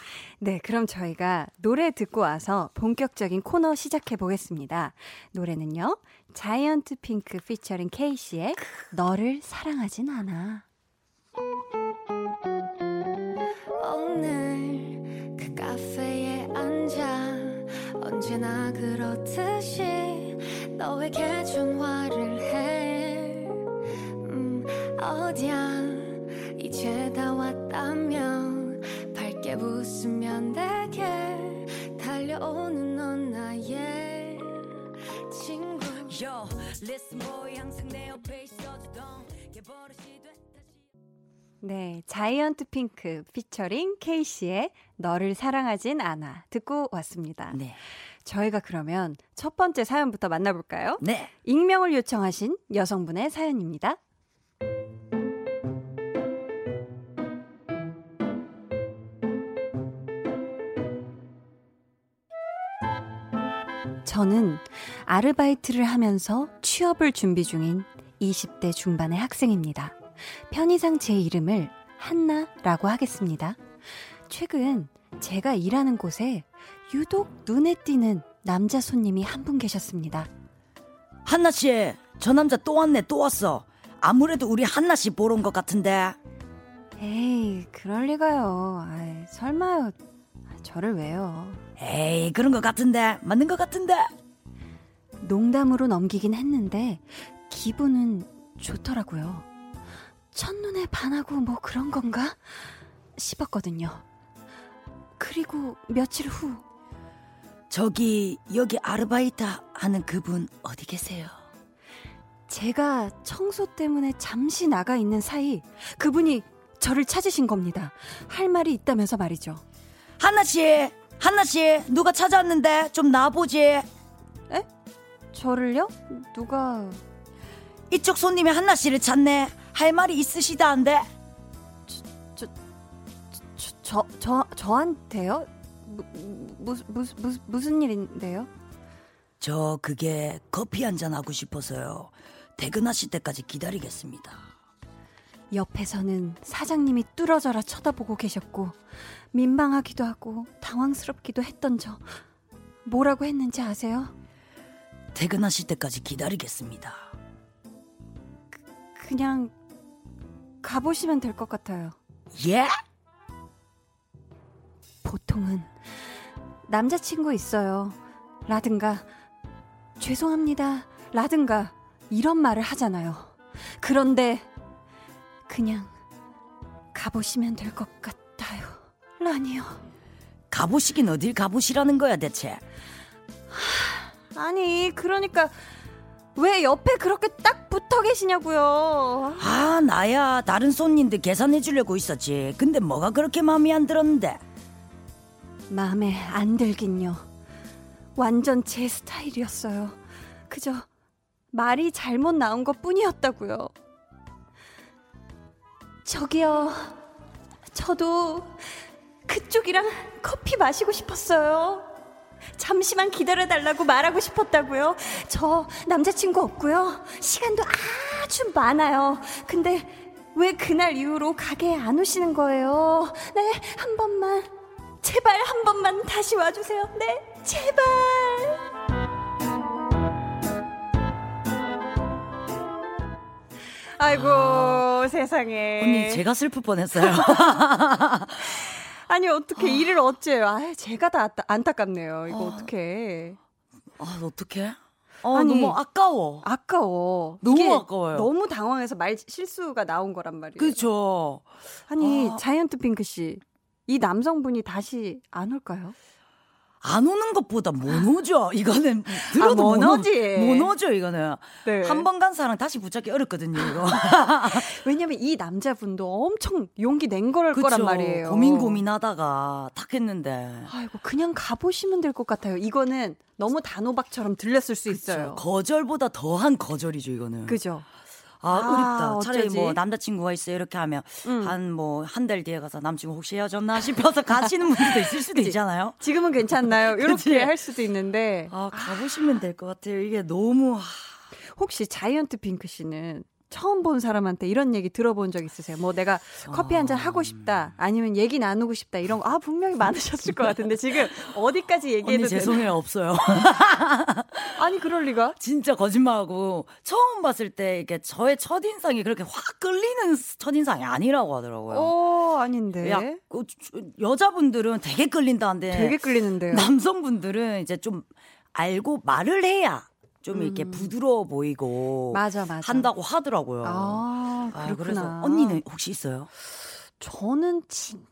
네, 그럼 저희가 노래 듣고 와서 본격적인 코너 시작해 보겠습니다. 노래는요. 자이언트 핑크 피처링 케이씨의 너를 사랑하진 않아. 오늘 그 카페에 앉아 언제나 그렇듯이 너에게 전화를 해. 음, 어디야? 이제 다 왔다면 밝게 웃으면 되게 달려오는 넌 나의 친구. Yo, listen boy 항상 내 옆에 있어주던 게 버릇이 됐다지 네, 자이언트 핑크 피처링 케이씨의 너를 사랑하진 않아 듣고 왔습니다. 네. 저희가 그러면 첫 번째 사연부터 만나볼까요? 네. 익명을 요청하신 여성분의 사연입니다. 저는 아르바이트를 하면서 취업을 준비 중인 20대 중반의 학생입니다. 편의상 제 이름을 한나라고 하겠습니다. 최근 제가 일하는 곳에 유독 눈에 띄는 남자 손님이 한 분 계셨습니다. 한나 씨, 저 남자 또 왔네, 또 왔어. 아무래도 우리 한나 씨 보러 온 것 같은데. 에이, 그럴 리가요. 아이, 설마요. 저를 왜요? 에이, 그런 것 같은데. 맞는 것 같은데. 농담으로 넘기긴 했는데 기분은 좋더라고요. 첫눈에 반하고 뭐 그런 건가? 싶었거든요. 그리고 며칠 후 저기, 여기 아르바이트 하는 그분 어디 계세요? 제가 청소 때문에 잠시 나가 있는 사이 그분이 저를 찾으신 겁니다. 할 말이 있다면서 말이죠. 한나 씨, 한나 씨, 누가 찾아왔는데 좀 나와보지. 저를요? 누가 이쪽 손님이 한나 씨를 찾네. 할 말이 있으시다는데. 저, 저, 저, 저한테요? 무, 무슨, 무슨, 무슨, 무슨 일인데요? 저 그게 커피 한 잔 하고 싶어서요. 퇴근하실 때까지 기다리겠습니다. 옆에서는 사장님이 뚫어져라 쳐다보고 계셨고, 민망하기도 하고, 당황스럽기도 했던 저. 뭐라고 했는지 아세요? 퇴근하실 때까지 기다리겠습니다. 그냥, 가보시면 될 것 같아요. 예? 보통은, 남자친구 있어요. 라든가, 죄송합니다. 라든가, 이런 말을 하잖아요. 그런데, 그냥, 가보시면 될 것 같아요. 라니요. 가보시긴 어딜 가보시라는 거야 대체. 아니, 그러니까 왜 옆에 그렇게 딱 붙어 계시냐고요. 아 나야 다른 손님들 계산해 주려고 있었지. 근데 뭐가 그렇게 마음에 안 들었는데. 마음에 안 들긴요. 완전 제 스타일이었어요. 그저 말이 잘못 나온 것 뿐이었다고요. 저기요. 저도 그쪽이랑 커피 마시고 싶었어요. 잠시만 기다려달라고 말하고 싶었다고요. 저 남자친구 없고요. 시간도 아주 많아요. 근데 왜 그날 이후로 가게에 안 오시는 거예요? 네, 한 번만. 제발 한 번만 다시 와주세요. 네, 제발. 아이고 세상에. 언니 제가 슬플 뻔했어요. 아니 어떻게 일을 어째요? 아 제가 다 안타- 안타깝네요. 이거 어 떻게? 아 어떡해? 어, 아니, 너무 아까워. 아까워. 너무 아까워요. 너무 당황해서 말 실수가 나온 거란 말이에요. 그죠. 아니 아. 자이언트 핑크 씨, 이 남성분이 다시 안 올까요? 안 오는 것보다 못 오죠. 이거는 들어도 못 못, 오- 오지. 못 오죠. 이거는 네. 한번 간 사람 다시 붙잡기 어렵거든요. 이거. 왜냐면 이 남자분도 엄청 용기 낸걸 그쵸. 거란 말이에요. 고민 고민하다가 탁 했는데. 아이고 그냥 가보시면 될 것 같아요. 이거는 너무 단호박처럼 들렸을 수 있어요. 거절보다 더한 거절이죠. 이거는. 그죠? 아, 어렵다. 차라리 어쩌지? 뭐 남자친구가 있어요. 이렇게 하면 음. 한뭐 한 달 뒤에 가서 남친구 혹시 헤어졌나 싶어서 가시는 분들도 있을 수도 있잖아요. 지금은 괜찮나요? 이렇게? 할 수도 있는데 아, 가보시면 될 것 같아요. 이게 너무 아, 혹시 자이언트 핑크 씨는 처음 본 사람한테 이런 얘기 들어본 적 있으세요? 뭐 내가 커피 한 잔 하고 싶다, 아니면 얘기 나누고 싶다 이런 거 아 분명히 많으셨을 것 같은데 지금 어디까지 얘기해도 언니 죄송해요 없어요. 되나? 아니 그럴 리가? 진짜 거짓말하고 처음 봤을 때 이게 저의 첫 인상이 그렇게 확 끌리는 첫 인상이 아니라고 하더라고요. 어 아닌데. 야, 그 주- 여자분들은 되게 끌린다는데 되게 끌리는데요. 남성분들은 이제 좀 알고 말을 해야 좀 이렇게 음. 부드러워 보이고 맞아 맞아. 한다고 하더라고요. 아 아, 그렇구나. 그래서 언니는 혹시 있어요? 저는 진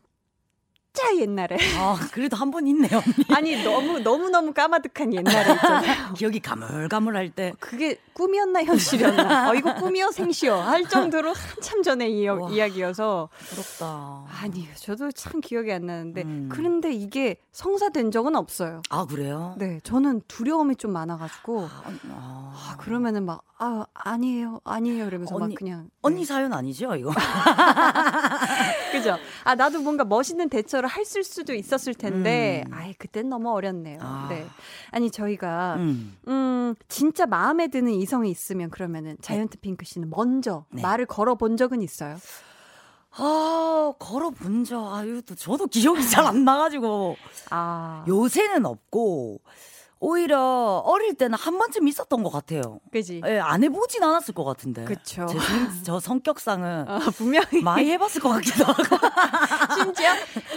짜 옛날에 아, 그래도 한 번 있네요, 언니. 아니 너무 너무 너무 까마득한 옛날에 있잖아요. 기억이 가물가물할 때. 그게 꿈이었나 현실이었나? 어 이거 꿈이요 생시요 할 정도로 한참 전에 이 와. 이야기여서 부럽다. 아니요 저도 참 기억이 안 나는데 음. 그런데 이게 성사된 적은 없어요. 아, 그래요? 네 저는 두려움이 좀 많아가지고 아, 아. 아, 그러면은 막 아 아니에요 아니에요 이러면서 언니- 막 그냥 언니 네. 사연 아니죠, 이거? 그죠? 아 나도 뭔가 멋있는 대처를 했을 수도 있었을 텐데 음. 아예 그땐 너무 어렸네요. 아. 네 아니 저희가 음. 음, 진짜 마음에 드는 이성이 있으면 그러면은 자이언트 핑크 씨는 먼저 네. 말을 걸어 본 적은 있어요? 아, 걸어본 적, 아유, 또 저도 기억이 잘 안 나가지고. 아, 요새는 없고, 오히려 어릴 때는 한 번쯤 있었던 것 같아요. 그지? 예, 안 해보진 않았을 것 같은데. 그쵸. 제 성, 저 성격상은 아, 분명히 많이 해봤을 것 같기도 하고. 심지어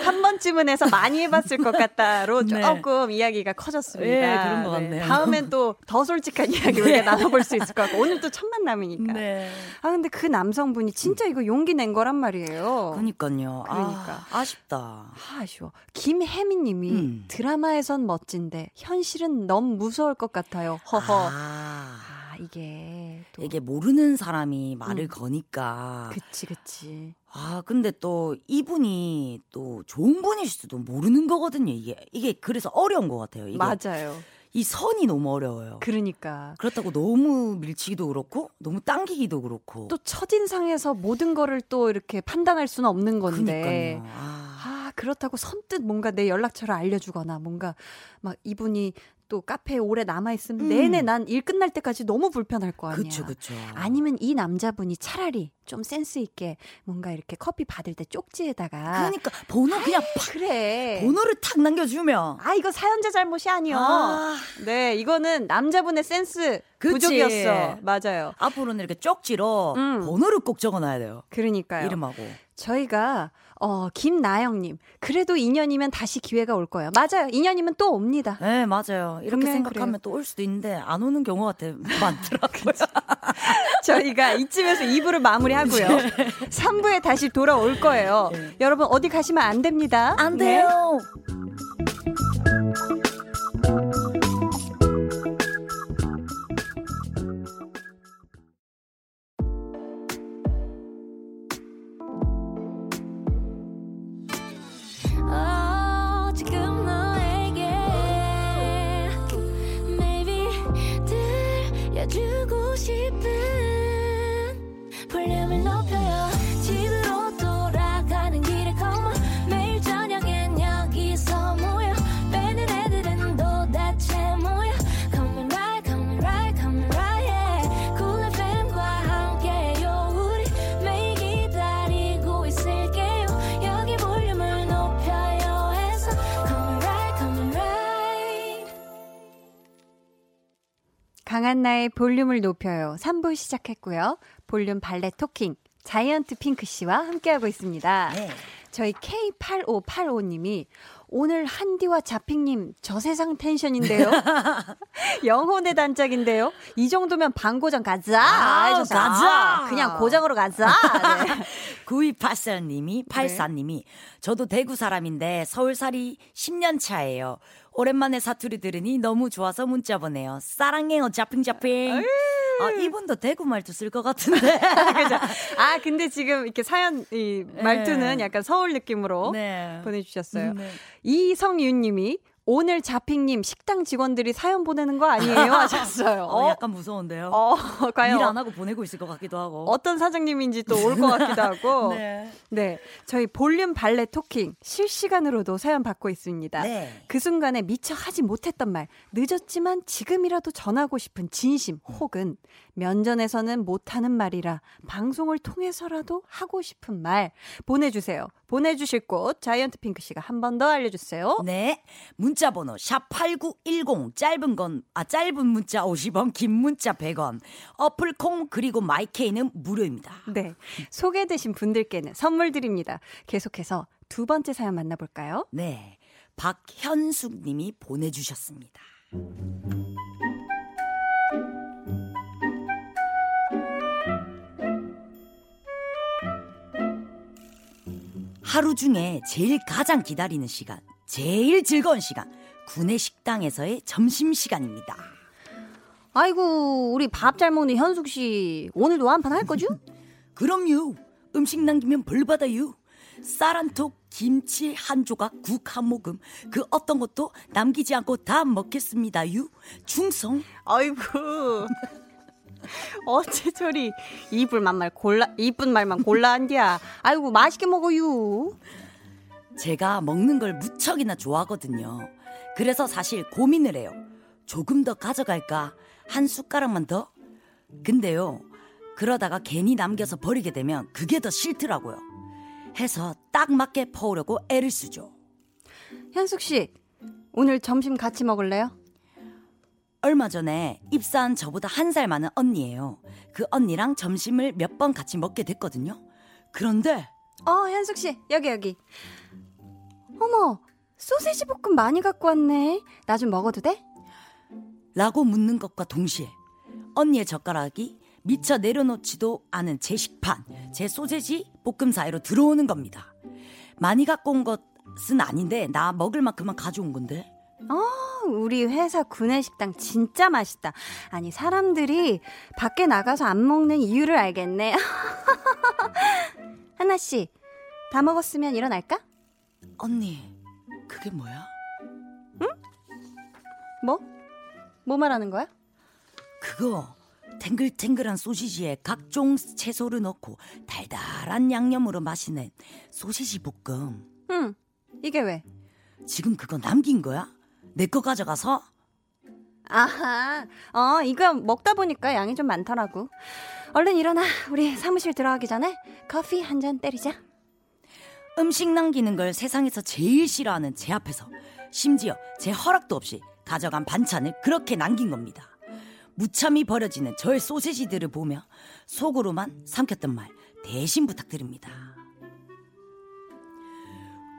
한 번쯤은 해서 많이 해봤을 것 같다로 네. 조금 이야기가 커졌습니다. 예, 그런 것 같네요. 다음엔 또 더 솔직한 이야기 우리가 나눠볼 수 있을 것 같고 오늘 또 첫 만남이니까. 네. 아 근데 그 남성분이 진짜 이거 용기 낸 거란 말이에요. 그니까요. 그러니까. 아, 아쉽다. 아, 아쉬워. 김혜미님이 음. 드라마에선 멋진데 현실은 너무 무서울 것 같아요. 허허. 아, 아, 이게 또 이게 모르는 사람이 말을 음. 거니까. 그치 그치. 아, 근데 또 이분이 또 좋은 분일 수도 모르는 거거든요. 이게 이게 그래서 어려운 것 같아요. 이게 맞아요. 이 선이 너무 어려워요. 그러니까 그렇다고 너무 밀치기도 그렇고 너무 당기기도 그렇고. 또 첫인상에서 모든 거를 또 이렇게 판단할 수는 없는 건데. 그니까요. 아, 아, 그렇다고 선뜻 뭔가 내 연락처를 알려주거나 뭔가 막 이분이 또 카페에 오래 남아있으면 음. 내내 난 일 끝날 때까지 너무 불편할 거 아니야. 그쵸 그쵸. 아니면 이 남자분이 차라리 좀 센스 있게 뭔가 이렇게 커피 받을 때 쪽지에다가 그러니까 번호 그냥 팍 그래. 번호를 탁 남겨주면. 아 이거 사연자 잘못이 아니요. 아. 네 이거는 남자분의 센스 그치. 부족이었어. 맞아요. 앞으로는 이렇게 쪽지로 음. 번호를 꼭 적어놔야 돼요. 그러니까요. 이름하고. 저희가 어 김나영님 그래도 2년이면 다시 기회가 올 거예요. 맞아요. 2년이면 또 옵니다. 네, 맞아요. 이렇게 생각하면 또 올 수도 있는데 안 오는 경우가 되게 많더라고요. 저희가 이쯤에서 2부를 마무리하고요. 3부에 다시 돌아올 거예요. 여러분 어디 가시면 안 됩니다. 안 네. 돼요. 어, 싶은 강한나의 볼륨을 높여요. 3부 시작했고요. 볼륨 발레 토킹 자이언트 핑크 씨와 함께하고 있습니다. 네. 저희 K8585님이 오늘 한디와 자핑님 저 세상 텐션인데요. 영혼의 단짝인데요. 이 정도면 방고장 가자. 아, 가자. 그냥 고장으로 가자. 네. 9284님이, 84님이, 저도 대구 사람인데 서울살이 10년 차예요. 오랜만에 사투리 들으니 너무 좋아서 문자 보내요. 사랑해요, 자핑자핑. 아, 이분도 대구 말투 쓸 것 같은데. 그죠? 아, 근데 지금 이렇게 사연, 이 말투는 네. 약간 서울 느낌으로 네. 보내주셨어요. 네. 이성윤 님이 오늘 자핑님 식당 직원들이 사연 보내는 거 아니에요? 하셨어요. 어, 약간 무서운데요. 어, 과연 일 안 하고 보내고 있을 것 같기도 하고. 어떤 사장님인지 또 올 것 같기도 하고. 네. 네. 저희 볼륨 valet talking 실시간으로도 사연 받고 있습니다. 네. 그 순간에 미처 하지 못했던 말, 늦었지만 지금이라도 전하고 싶은 진심, 혹은 면전에서는 못하는 말이라 방송을 통해서라도 하고 싶은 말 보내주세요. 보내주실 곳 자이언트 핑크 씨가 한 번 더 알려주세요. 네. 문자 번호 샵8910 짧은 건 아 짧은 문자 50원, 긴 문자 100원. 어플 콩 그리고 마이케이는 무료입니다. 네. 소개되신 분들께는 선물 드립니다. 계속해서 두 번째 사연 만나볼까요? 네. 박현숙 님이 보내 주셨습니다. 하루 중에 제일 가장 기다리는 시간, 제일 즐거운 시간, 구내 식당에서의 점심 시간입니다. 아이고, 우리 밥 잘 먹는 현숙 씨, 오늘도 한판 할 거죠? 그럼요. 음식 남기면 벌 받아요. 쌀한 톡, 김치 한 조각, 국 한 모금, 그 어떤 것도 남기지 않고 다 먹겠습니다요. 충성. 아이고. 어째 저리 이쁜 말만 골라 이쁜 말만 골라 한디야. 아이고 맛있게 먹어요. 제가 먹는 걸 무척이나 좋아하거든요. 그래서 사실 고민을 해요. 조금 더 가져갈까? 한 숟가락만 더? 근데요, 그러다가 괜히 남겨서 버리게 되면 그게 더 싫더라고요. 해서 딱 맞게 퍼오려고 애를 쓰죠. 현숙 씨, 오늘 점심 같이 먹을래요? 얼마 전에 입사한 저보다 한 살 많은 언니예요. 그 언니랑 점심을 몇 번 같이 먹게 됐거든요. 그런데 어, 현숙 씨, 여기 여기. 어머, 소세지 볶음 많이 갖고 왔네. 나 좀 먹어도 돼? 라고 묻는 것과 동시에 언니의 젓가락이 미처 내려놓지도 않은 제 식판, 제 소세지 볶음 사이로 들어오는 겁니다. 많이 갖고 온 것은 아닌데 나 먹을 만큼만 가져온 건데. 어, 우리 회사 구내식당 진짜 맛있다. 아니, 사람들이 밖에 나가서 안 먹는 이유를 알겠네. 하나씨, 다 먹었으면 일어날까? 언니, 그게 뭐야? 뭐? 뭐 말하는 거야? 그거 탱글탱글한 소시지에 각종 채소를 넣고 달달한 양념으로 마시는 소시지 볶음. 응, 이게 왜? 지금 그거 남긴 거야? 내 거 가져가서? 아하, 어, 이거 먹다 보니까 양이 좀 많더라고. 얼른 일어나. 우리 사무실 들어가기 전에 커피 한 잔 때리자. 음식 남기는 걸 세상에서 제일 싫어하는 제 앞에서 심지어 제 허락도 없이 가져간 반찬을 그렇게 남긴 겁니다. 무참히 버려지는 저의 소세지들을 보며 속으로만 삼켰던 말 대신 부탁드립니다.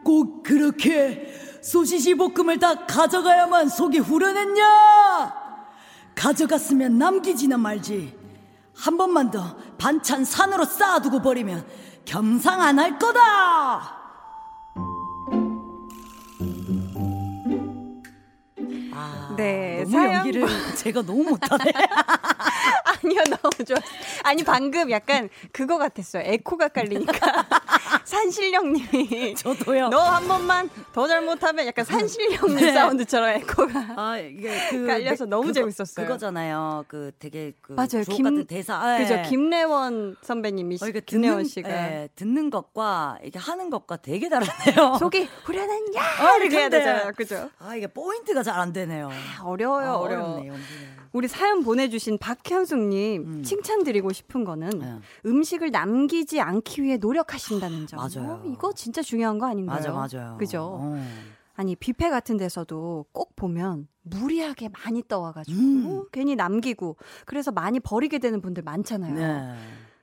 꼭 그렇게 소시지 볶음을 다 가져가야만 속이 후련했냐? 가져갔으면 남기지나 말지. 한 번만 더 반찬 산으로 쌓아두고 버리면 겸상 안 할 거다. 아, 네, 너무 사연 연기를 제가 너무 못하네. 아니요, 너무 좋았어. 아니, 방금 약간 그거 같았어요. 에코가 깔리니까. 산신령님이. 저도요. 너 한 번만 더 잘못하면 약간 산신령님 네. 사운드처럼 에코가. 아 이게 그 깔려서 너무 그거, 재밌었어요. 그거잖아요. 그 되게 그 맞아요. 김- 같은 대사. 아, 그죠. 예. 김래원 선배님이, 어, 이게 김래원 듣는, 씨가. 예, 듣는 것과 이게 하는 것과 되게 다르네요. 속이 후련한 야! 아, 이렇게 해야 되잖아요. 그죠? 아 이게 포인트가 잘 안 되네요. 어려워요, 아, 어려워. 어렵네. 우리 사연 보내주신 박현숙님 음. 칭찬드리고 싶은 거는 네. 음식을 남기지 않기 위해 노력하신다는 점. 맞아요. 어, 이거 진짜 중요한 거 아닌가요? 맞아 맞아요. 그죠? 어. 아니 뷔페 같은 데서도 꼭 보면 무리하게 많이 떠와가지고 음. 괜히 남기고 그래서 많이 버리게 되는 분들 많잖아요. 네.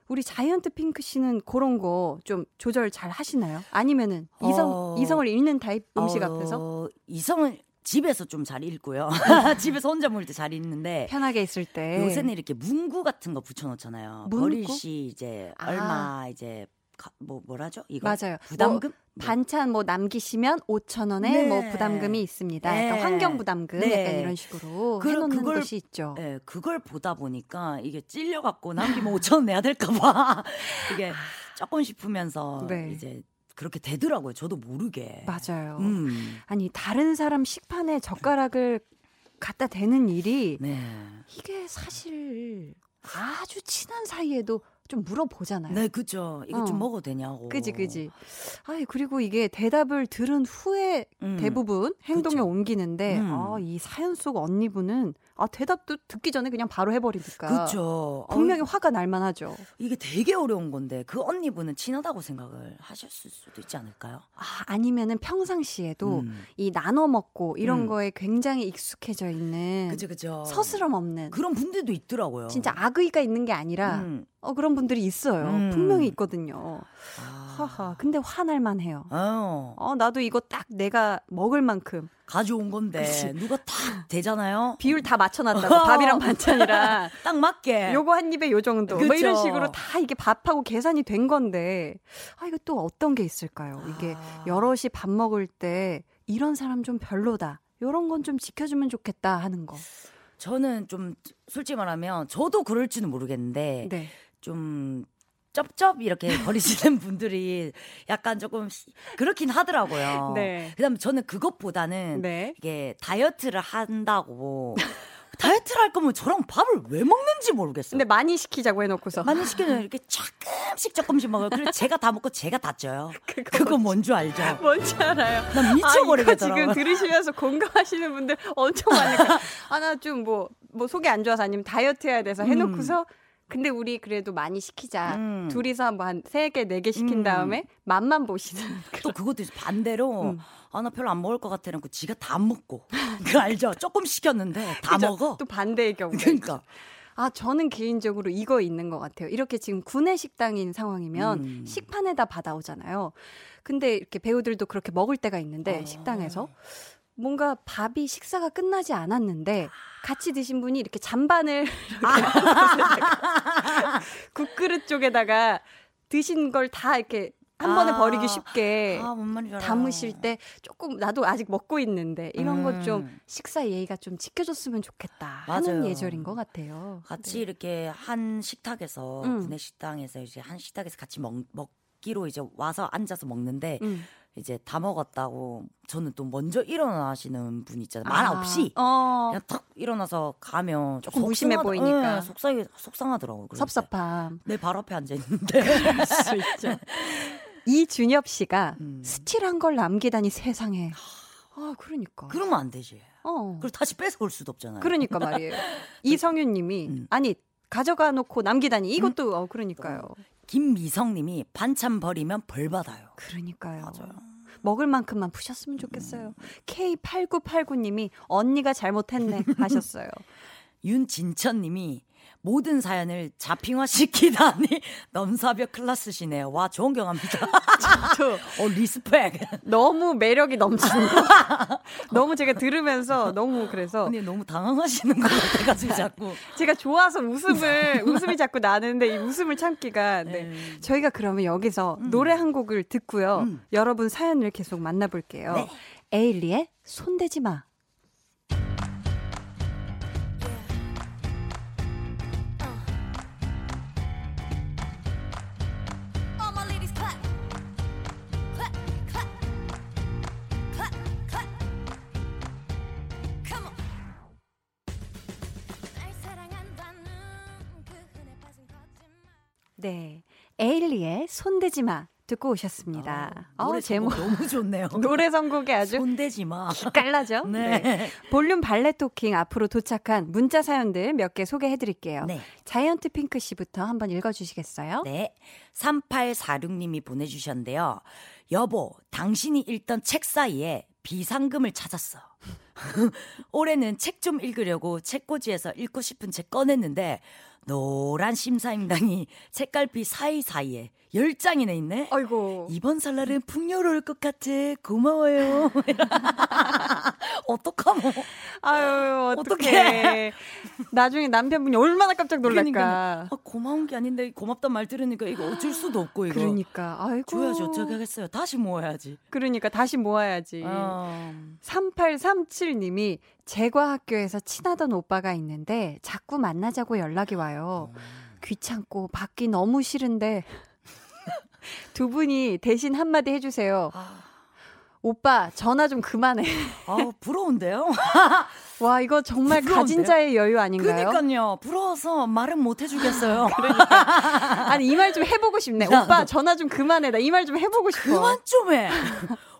우리 자이언트 핑크 씨는 그런 거 좀 조절 잘 하시나요? 아니면은 이성 어. 이성을 잃는 타입 음식 어, 앞에서 이성을 집에서 좀 잘 읽고요. 집에서 혼자 먹을 때 잘 읽는데 편하게 있을 때 요새는 이렇게 문구 같은 거 붙여놓잖아요. 문구? 버릴 시 이제 아. 얼마 이제 가- 뭐 뭐라죠? 이거 맞아요. 부담금? 뭐. 반찬 뭐 남기시면 5천 원에 네. 뭐 부담금이 있습니다. 약간 네. 환경 부담금 네. 약간 이런 식으로 그- 해놓는 그걸- 것이 있죠. 예, 그걸 보다 보니까 이게 찔려갖고 남기면 5천 원 내야 될까봐 이게 조금 싶으면서 네. 이제 그렇게 되더라고요. 저도 모르게. 맞아요. 음. 아니 다른 사람 식판에 젓가락을 갖다 대는 일이 네. 이게 사실 아주 친한 사이에도 좀 물어보잖아요. 네, 그죠. 이거 어. 좀 먹어도 되냐고. 그지 그지. 아이 그리고 이게 대답을 들은 후에 음. 대부분 행동에 그쵸. 옮기는데 음. 아 이 사연 속 언니분은 아 대답도 듣기 전에 그냥 바로 해버리니까 그쵸. 분명히 어, 화가 날 만 하죠. 이게 되게 어려운 건데 그 언니분은 친하다고 생각을 하셨을 수도 있지 않을까요? 아 아니면은 평상시에도 음. 이 나눠 먹고 이런 음. 거에 굉장히 익숙해져 있는 그죠, 그죠. 서스럼 없는 그런 분들도 있더라고요. 진짜 악의가 있는 게 아니라 음. 어, 그런 분들이 있어요. 음. 분명히 있거든요. 아. 하하. 근데 화날 만 해요. 어, 어, 나도 이거 딱 내가 먹을 만큼 가져온 건데 그치. 누가 딱 되잖아요. 비율 다 맞춰놨다고 밥이랑 반찬이랑 딱 맞게. 요거 한 입에 요 정도 뭐 그쵸. 이런 식으로 다 이게 밥하고 계산이 된 건데 아 이거 또 어떤 게 있을까요? 이게 아. 여럿이 밥 먹을 때 이런 사람 좀 별로다. 요런 건 좀 지켜주면 좋겠다 하는 거. 저는 좀 솔직히 말하면 저도 그럴지는 모르겠는데 네. 좀 쩝쩝 이렇게 거리시는 분들이 약간 조금 시- 그렇긴 하더라고요. 네. 그다음에 저는 그것보다는 네. 이게 다이어트를 한다고 다이어트를 할 거면 저랑 밥을 왜 먹는지 모르겠어요. 근데 많이 시키자고 해놓고서 많이 시키면 이렇게 조금씩 조금씩 먹어요. 그리고 제가 다 먹고 제가 다 쪄요. 그거 그거 뭔줄 알죠? 뭔지 알아요. 난 아, 이거 미쳐버리겠더라고요. 지금 들으시면서 공감하시는 분들 엄청 많으니까. 아, 나 좀 뭐, 뭐 속이 안 좋아서 아니면 다이어트 해야 돼서 해놓고서 근데 우리 그래도 많이 시키자. 음. 둘이서 뭐한세 개, 네 개 시킨 음. 다음에 맛만 보시는. 또 그것도 있어. 반대로 음. 아나 별로 안 먹을 것 같아 놓고 지가 다 먹고 그 알죠? 조금 시켰는데 다 그죠? 먹어. 또 반대의 경우. 그러니까 아, 저는 개인적으로 이거 있는 것 같아요. 이렇게 지금 구내 식당인 상황이면 음. 식판에다 받아오잖아요. 근데 이렇게 배우들도 그렇게 먹을 때가 있는데 어. 식당에서 뭔가 밥이 식사가 끝나지 않았는데 같이 드신 분이 이렇게 잔반을 이렇게 국그릇 쪽에다가 드신 걸 다 이렇게 한 번에 아. 버리기 쉽게 알아요. 담으실 때 조금 나도 아직 먹고 있는데 이런 것좀 음. 식사 예의가 좀 지켜줬으면 좋겠다 하는 맞아요. 예절인 것 같아요. 같이 네. 이렇게 한 식탁에서 음. 구내 식당에서 이제 한 식탁에서 같이 먹, 먹기로 이제 와서 앉아서 먹는데 음. 이제 다 먹었다고 저는 또 먼저 일어나시는 분 있잖아요. 말 아, 없이 어, 그냥 탁 일어나서 가면 조금 무심해 보이니까. 예, 속상해 속상하더라고요. 섭섭함. 내 발 앞에 앉아 있는데. 그럴 수 있죠. 이준엽 씨가 음. 스틸한 걸 남기다니 세상에. 아, 그러니까. 그러면 안 되지. 어. 그걸 다시 뺏어올 수도 없잖아요. 그러니까 말이에요. 이성윤 님이 음. 아니, 가져가 놓고 남기다니 이것도 어 그러니까요. 김미성님이 반찬 버리면 벌 받아요. 그러니까요. 맞아요. 먹을 만큼만 푸셨으면 좋겠어요. K8989님이 언니가 잘못했네 하셨어요. 윤진천님이 모든 사연을 자핑화 시키다니 넘사벽 클라스시네요. 와 좋은 경험입니다. 저 어 respect. 너무 매력이 넘치는 거. 너무 제가 들으면서 너무 그래서 언니 너무 당황하시는 것 같아가지고 자꾸. 제가 좋아서 웃음을 웃음이 자꾸 나는데 이 웃음을 참기가 네. 네. 저희가 그러면 여기서 노래 한 곡을 듣고요. 음. 여러분 사연을 계속 만나볼게요. 네. 에일리의 손대지 마. 네. 에일리의 손대지 마 듣고 오셨습니다. 아, 노래 어, 제목 제목 너무 좋네요. 노래 선곡이 아주 손대지 마. 깔라죠? 네. 볼륨 발레 토킹 앞으로 도착한 문자 사연들 몇 개 소개해 드릴게요. 네. 자이언트 핑크 씨부터 한번 읽어 주시겠어요? 네. 3846 님이 보내 주셨는데요. 여보, 당신이 읽던 책 사이에 비상금을 찾았어. 올해는 책 좀 읽으려고 책꽂이에서 읽고 싶은 책 꺼냈는데 노란 심사임당이 책갈피 사이사이에 10장이나 있네. 아이고. 이번 설날은 풍요로울 것 같아. 고마워요. 어떡하모. 아유, 어떡해. 나중에 남편분이 얼마나 깜짝 놀랄까. 그러니까 아, 고마운 게 아닌데 고맙단 말 들으니까 이거 어쩔 수도 없고 이거. 그러니까. 아이고. 줘야지 어떻게 하겠어요. 다시 모아야지. 그러니까 다시 모아야지. 어. 3837님이 제과 학교에서 친하던 오빠가 있는데 자꾸 만나자고 연락이 와요. 귀찮고 받기 너무 싫은데 두 분이 대신 한마디 해주세요. 아, 오빠, 전화 좀 그만해. 아우, 부러운데요? 와, 이거 정말 부러운데요? 가진 자의 여유 아닌가요? 그니까요. 부러워서 말은 못 해주겠어요. 아니, 이 말 좀 해보고 싶네. 오빠, 전화 좀 그만해. 나 이 말 좀 해보고 싶어. 그만 좀 해.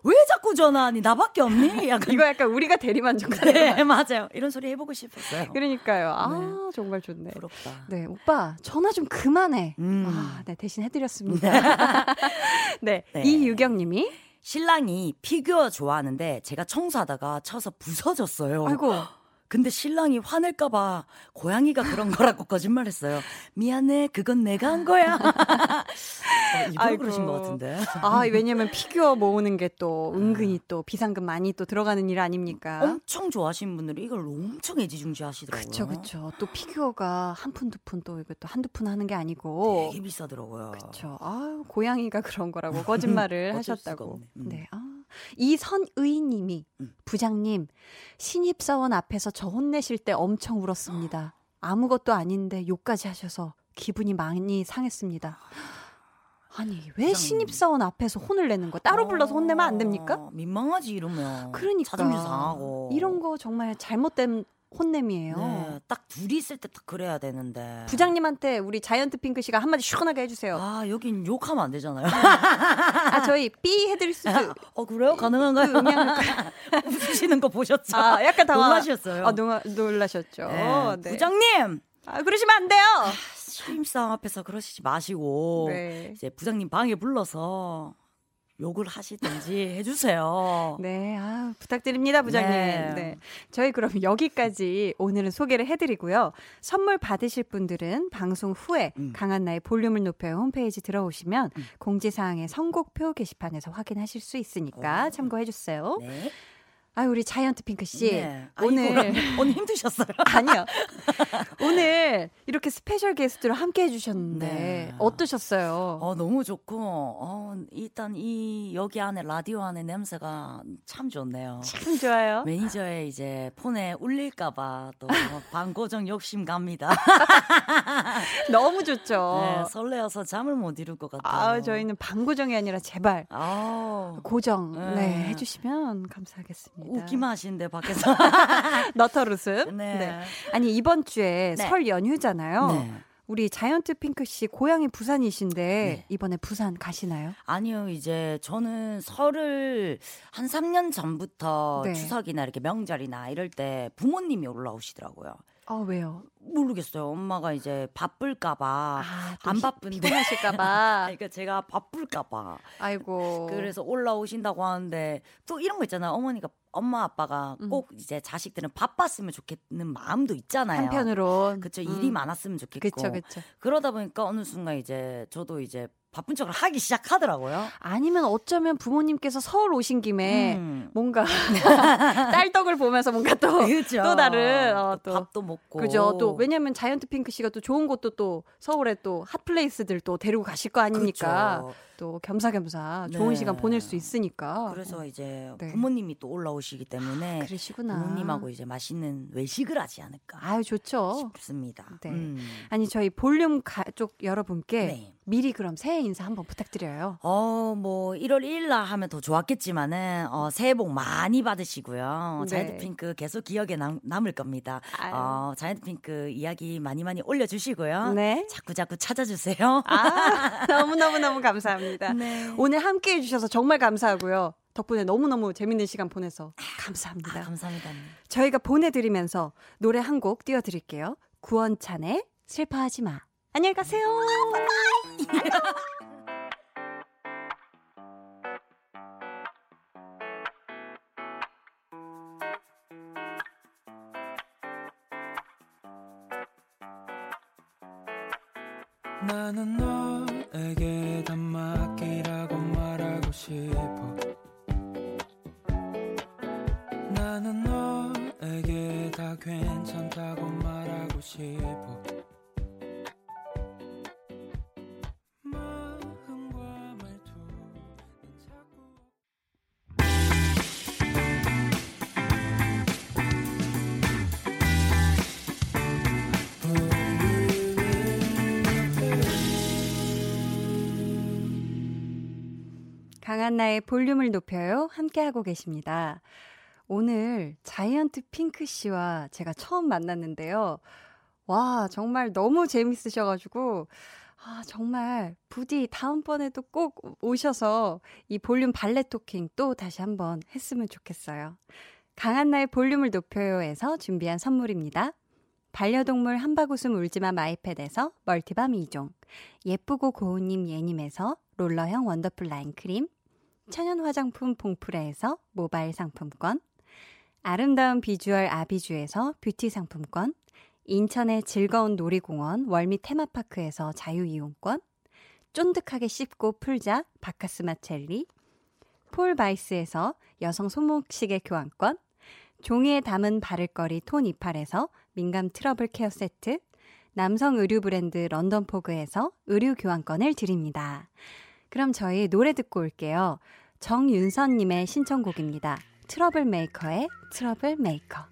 왜 자꾸 전화하니? 나밖에 없니? 약간. 이거 약간 우리가 대리만족하는 네, 맞아요. 이런 소리 해보고 싶었어요. 그러니까요. 아, 정말 좋네. 부럽다. 네, 오빠, 전화 좀 그만해. 음. 아, 네, 대신 해드렸습니다. 네, 네. 이유경 님이, 신랑이 피규어 좋아하는데 제가 청소하다가 쳐서 부서졌어요. 아이고, 근데 신랑이 화낼까봐 고양이가 그런 거라고 거짓말했어요. 미안해, 그건 내가 한 거야. 어, 아이고. 그러신 것 같은데. 아, 왜냐면 피규어 모으는 게 또 은근히 또 비상금 많이 또 들어가는 일 아닙니까? 엄청 좋아하시는 분들이 이걸 엄청 애지중지 하시더라고요. 그쵸, 그쵸. 또 피규어가 한 푼, 두 푼 또 이거 또 한두 푼 하는 게 아니고. 되게 비싸더라고요. 그쵸. 아 고양이가 그런 거라고 거짓말을 하셨다고. 음. 네. 아, 이선의 님이 음. 부장님, 신입사원 앞에서 저 혼내실 때 엄청 울었습니다. 아무것도 아닌데 욕까지 하셔서 기분이 많이 상했습니다. 아니, 왜. 신입사원 앞에서 혼을 내는 거? 따로 불러서 혼내면 안 됩니까? 어, 민망하지 이러면. 그러니까. 자존심 상하고. 이런 거 정말 잘못된 혼냄이에요. 네, 딱 둘이 있을 때 딱 그래야 되는데. 부장님한테 우리 자이언트 핑크 씨가 한마디 시원하게 해주세요. 아, 여긴 욕하면 안 되잖아요. 아, 저희 삐 해드릴 수도. 어, 그래요? 가능한가요? 그 웃으시는 거 보셨죠? 아, 약간 당황. 놀라셨어요. 아, 놀라, 놀라셨죠. 네. 네. 부장님! 아, 그러시면 안 돼요. 신입사원 앞에서 그러시지 마시고 네. 이제 부장님 방에 불러서 욕을 하시든지 해주세요. 네, 아, 부탁드립니다, 부장님. 네. 네. 저희 그럼 여기까지 오늘은 소개를 해드리고요. 선물 받으실 분들은 방송 후에 음. 강한 나의 볼륨을 높여요 홈페이지 들어오시면 공지사항의 선곡표 게시판에서 확인하실 수 있으니까 어. 참고해주세요. 네. 아, 우리 자이언트 핑크 씨. 네. 오늘. 아이고, 오늘 힘드셨어요. 아니요. 오늘 이렇게 special guest로 함께 해 주셨는데 네. 어떠셨어요? 어, 너무 좋고, 어, 일단 이 여기 안에 라디오 안에 냄새가 참 좋네요. 참 좋아요. 매니저의 이제 폰에 울릴까 봐 또 반고정 욕심 갑니다. 너무 좋죠. 네, 설레어서 잠을 못 이룰 것 같아요. 아, 저희는 반고정이 아니라 제발 아우, 고정 네. 네. 해 주시면 감사하겠습니다. 웃기만 하시는데 밖에서. 너털 웃음. 네. 아니 이번 주에 네. 설 연휴잖아요. 네. 우리 자이언트 핑크 씨 고향이 부산이신데 네. 이번에 부산 가시나요? 아니요, 이제 저는 설을 한 3년 전부터 네. 추석이나 이렇게 명절이나 이럴 때 부모님이 올라오시더라고요. 아 왜요? 모르겠어요. 엄마가 이제 바쁠까봐. 아, 또안 피- 바쁜데. 피곤하실까봐. 그러니까 제가 바쁠까봐. 아이고. 그래서 올라오신다고 하는데 또 이런 거 있잖아요. 어머니가 엄마 아빠가 음. 꼭 이제 자식들은 바빴으면 좋겠는 마음도 있잖아요. 한편으론 그쵸 음. 일이 많았으면 좋겠고 그쵸 그쵸. 그러다 보니까 어느 순간 이제 저도 이제 바쁜 척을 하기 시작하더라고요. 아니면 어쩌면 부모님께서 서울 오신 김에 음. 뭔가 딸떡을 보면서 뭔가 또 그죠. 또 다른, 어, 또. 밥도 먹고 그죠. 또 왜냐면 자이언트 핑크 씨가 또 좋은 곳도 또 서울에 또 핫플레이스들 또 데리고 가실 거 아닙니까? 그쵸. 또 겸사겸사 좋은 네. 시간 보낼 수 있으니까. 그래서 이제 네. 부모님이 또 올라오시기 때문에 그러시구나. 부모님하고 이제 맛있는 외식을 하지 않을까 아유 좋죠. 싶습니다. 네. 음. 아니 저희 볼륨 가족 여러분께 네. 미리 그럼 새해 인사 한번 부탁드려요. 어, 뭐, 1월 1일 날 하면 더 좋았겠지만은, 어, 새해 복 많이 받으시고요. 네. 자이언트 핑크 계속 기억에 남, 남을 겁니다. 아유. 어, 자이언트 핑크 이야기 많이 많이 올려 주시고요. 네. 자꾸 자꾸 찾아 주세요. 아 너무 너무 너무 감사합니다. 네. 오늘 함께 해 주셔서 정말 감사하고요. 덕분에 너무너무 재밌는 시간 보내서 감사합니다. 아, 감사합니다. 저희가 보내드리면서 노래 한 곡 띄워드릴게요. 구원찬의 슬퍼하지 마. 안녕히 가세요. 나는 너에게 다 맡기라고 말하고 싶어 나는 너에게 다 괜찮다고 말하고 싶어 강한나의 볼륨을 높여요. 함께하고 계십니다. 오늘 자이언트 핑크 씨와 제가 처음 만났는데요. 와, 정말 너무 재밌으셔가지고, 아, 정말 부디 다음번에도 꼭 오셔서 이 볼륨 발레 토킹 또 다시 한번 했으면 좋겠어요. 강한나의 볼륨을 높여요에서 준비한 선물입니다. 반려동물 한바구음 울지마 마이패드에서 멀티밤 2종, 예쁘고 고운님 예님에서 롤러형 원더풀 라인 크림, 천연 화장품 봉프레에서 모바일 상품권, 아름다운 비주얼 아비주에서 뷰티 상품권, 인천의 즐거운 놀이공원 월미 테마파크에서 자유이용권, 쫀득하게 씹고 풀자 바카스맛 젤리, 폴바이스에서 여성 손목시계 교환권, 종이에 담은 바를거리 톤 이팔에서 민감 트러블 케어 세트, 남성 의류 브랜드 런던포그에서 의류 교환권을 드립니다. 그럼 저희 노래 듣고 올게요. 정윤선님의 신청곡입니다. 트러블 메이커의 트러블 메이커.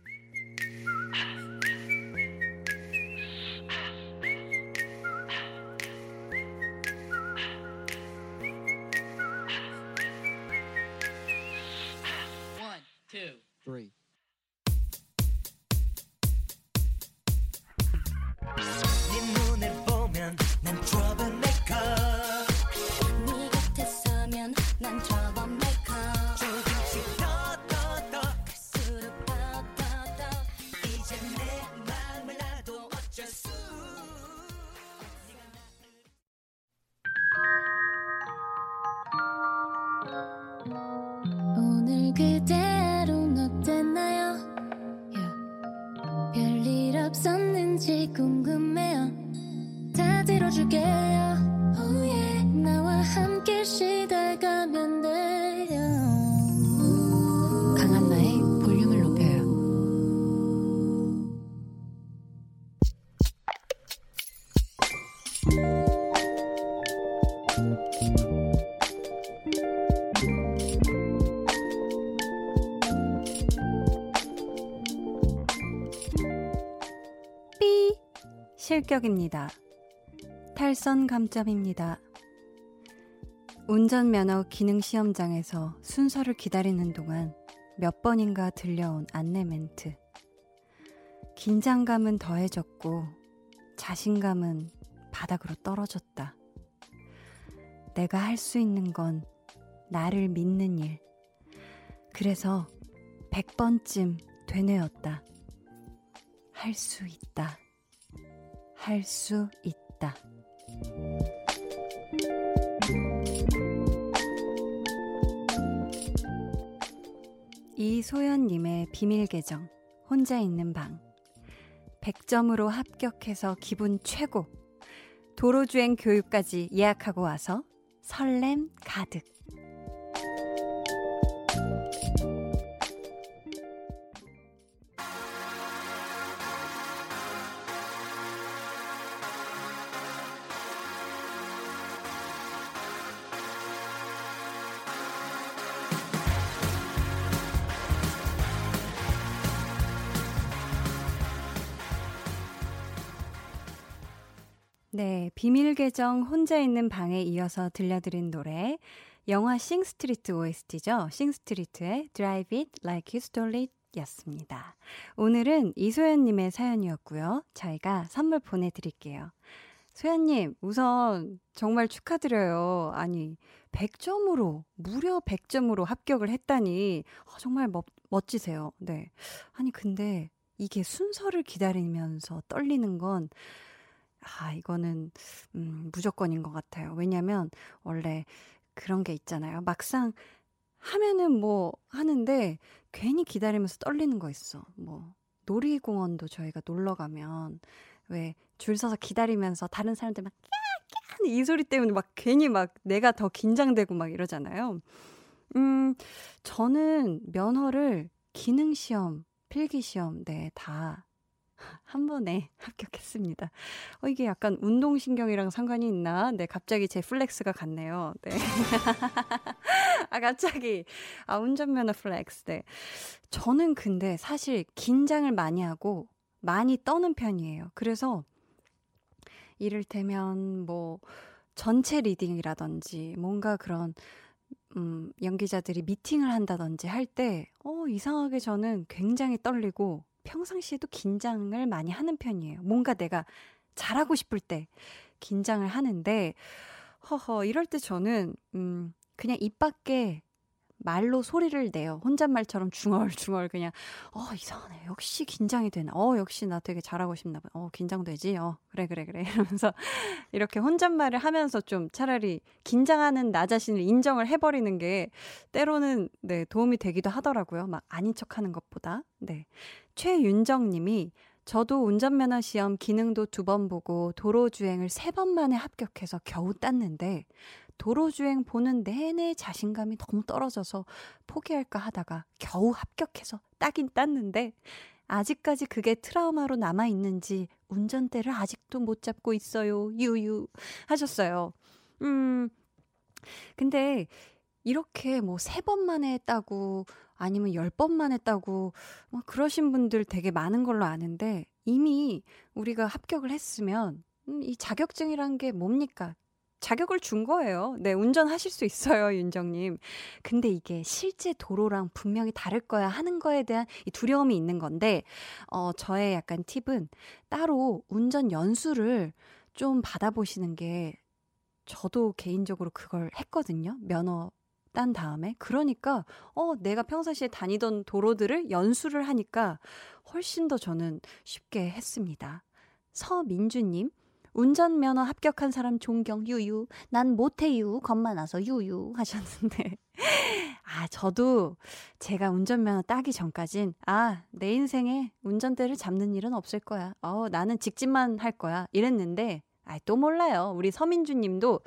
실격입니다. 탈선 감점입니다. 운전면허 기능시험장에서 순서를 기다리는 동안 몇 번인가 들려온 안내 멘트. 긴장감은 더해졌고 자신감은 바닥으로 떨어졌다. 내가 할 수 있는 건 나를 믿는 일. 그래서 100번쯤 되뇌었다. 할 수 있다. 할 수 있다. 이소연님의 비밀 계정, 혼자 있는 방. 100점으로 합격해서 기분 최고. 도로주행 교육까지 예약하고 와서 설렘 가득. 비밀 계정 혼자 있는 방에 이어서 들려드린 노래 영화 싱스트리트 OST죠. 싱스트리트의 Drive It Like You Stole It 였습니다. 오늘은 이소연님의 사연이었고요. 저희가 선물 보내드릴게요. 소연님, 우선 정말 축하드려요. 아니, 100점으로, 무려 100점으로 합격을 했다니, 어, 정말 멋, 멋지세요. 네. 아니, 근데 이게 순서를 기다리면서 떨리는 건, 아, 이거는, 음, 무조건인 것 같아요. 왜냐면, 원래 그런 게 있잖아요. 막상 하면은 뭐 하는데, 괜히 기다리면서 떨리는 거 있어. 뭐, 놀이공원도 저희가 놀러 가면, 왜, 줄 서서 기다리면서 다른 사람들 막, 까! 까! 이 소리 때문에 막 괜히 막 내가 더 긴장되고 막 이러잖아요. 음, 저는 면허를 기능시험, 필기시험, 네, 다 한 번에 합격했습니다. 어, 이게 약간 운동신경이랑 상관이 있나? 네, 갑자기 제 flex가 같네요. 네. 아, 갑자기. 아, 운전면허 flex. 네. 저는 근데 사실 긴장을 많이 하고 많이 떠는 편이에요. 그래서 이를테면 뭐 전체 reading이라든지 뭔가 그런 음, 연기자들이 미팅을 한다든지 할 때, 어, 이상하게 저는 굉장히 떨리고 평상시에도 긴장을 많이 하는 편이에요. 뭔가 내가 잘하고 싶을 때 긴장을 하는데, 허허, 이럴 때 저는, 음, 그냥 입 밖에 말로 소리를 내요. 혼잣말처럼 중얼중얼 그냥, 어, 이상하네. 역시 긴장이 되나. 어, 역시 나 되게 잘하고 싶나 봐. 어, 긴장되지? 어, 그래, 그래, 그래. 이러면서 이렇게 혼잣말을 하면서 좀 차라리 긴장하는 나 자신을 인정을 해버리는 게 때로는, 네, 도움이 되기도 하더라고요. 막 아닌 척 하는 것보다. 네. 최윤정 님이 저도 운전면허 시험 기능도 두 번 보고 도로주행을 세 번 만에 합격해서 겨우 땄는데 도로주행 보는 내내 자신감이 너무 떨어져서 포기할까 하다가 겨우 합격해서 따긴 땄는데 아직까지 그게 트라우마로 남아있는지 운전대를 아직도 못 잡고 있어요. 유유. 하셨어요. 음, 근데 이렇게 뭐 세 번 만에 따고 아니면 열번 만에 따고 뭐 그러신 분들 되게 많은 걸로 아는데 이미 우리가 합격을 했으면 음, 이 자격증이란 게 뭡니까? 자격을 준 거예요. 네, 운전하실 수 있어요, 윤정님. 근데 이게 실제 도로랑 분명히 다를 거야 하는 거에 대한 이 두려움이 있는 건데, 어, 저의 약간 팁은 따로 운전 연수를 좀 받아보시는 게 저도 개인적으로 그걸 했거든요. 면허 딴 다음에. 그러니까, 어, 내가 평상시에 다니던 도로들을 연수를 하니까 훨씬 더 저는 쉽게 했습니다. 서민주님, 운전면허 합격한 사람 존경 유유. 난 못해유. 겁만 나서 유유. 하셨는데. 아, 저도 제가 운전면허 따기 전까진, 아, 내 인생에 운전대를 잡는 일은 없을 거야. 어, 나는 직진만 할 거야. 이랬는데, 아, 또 몰라요. 우리 서민주 님도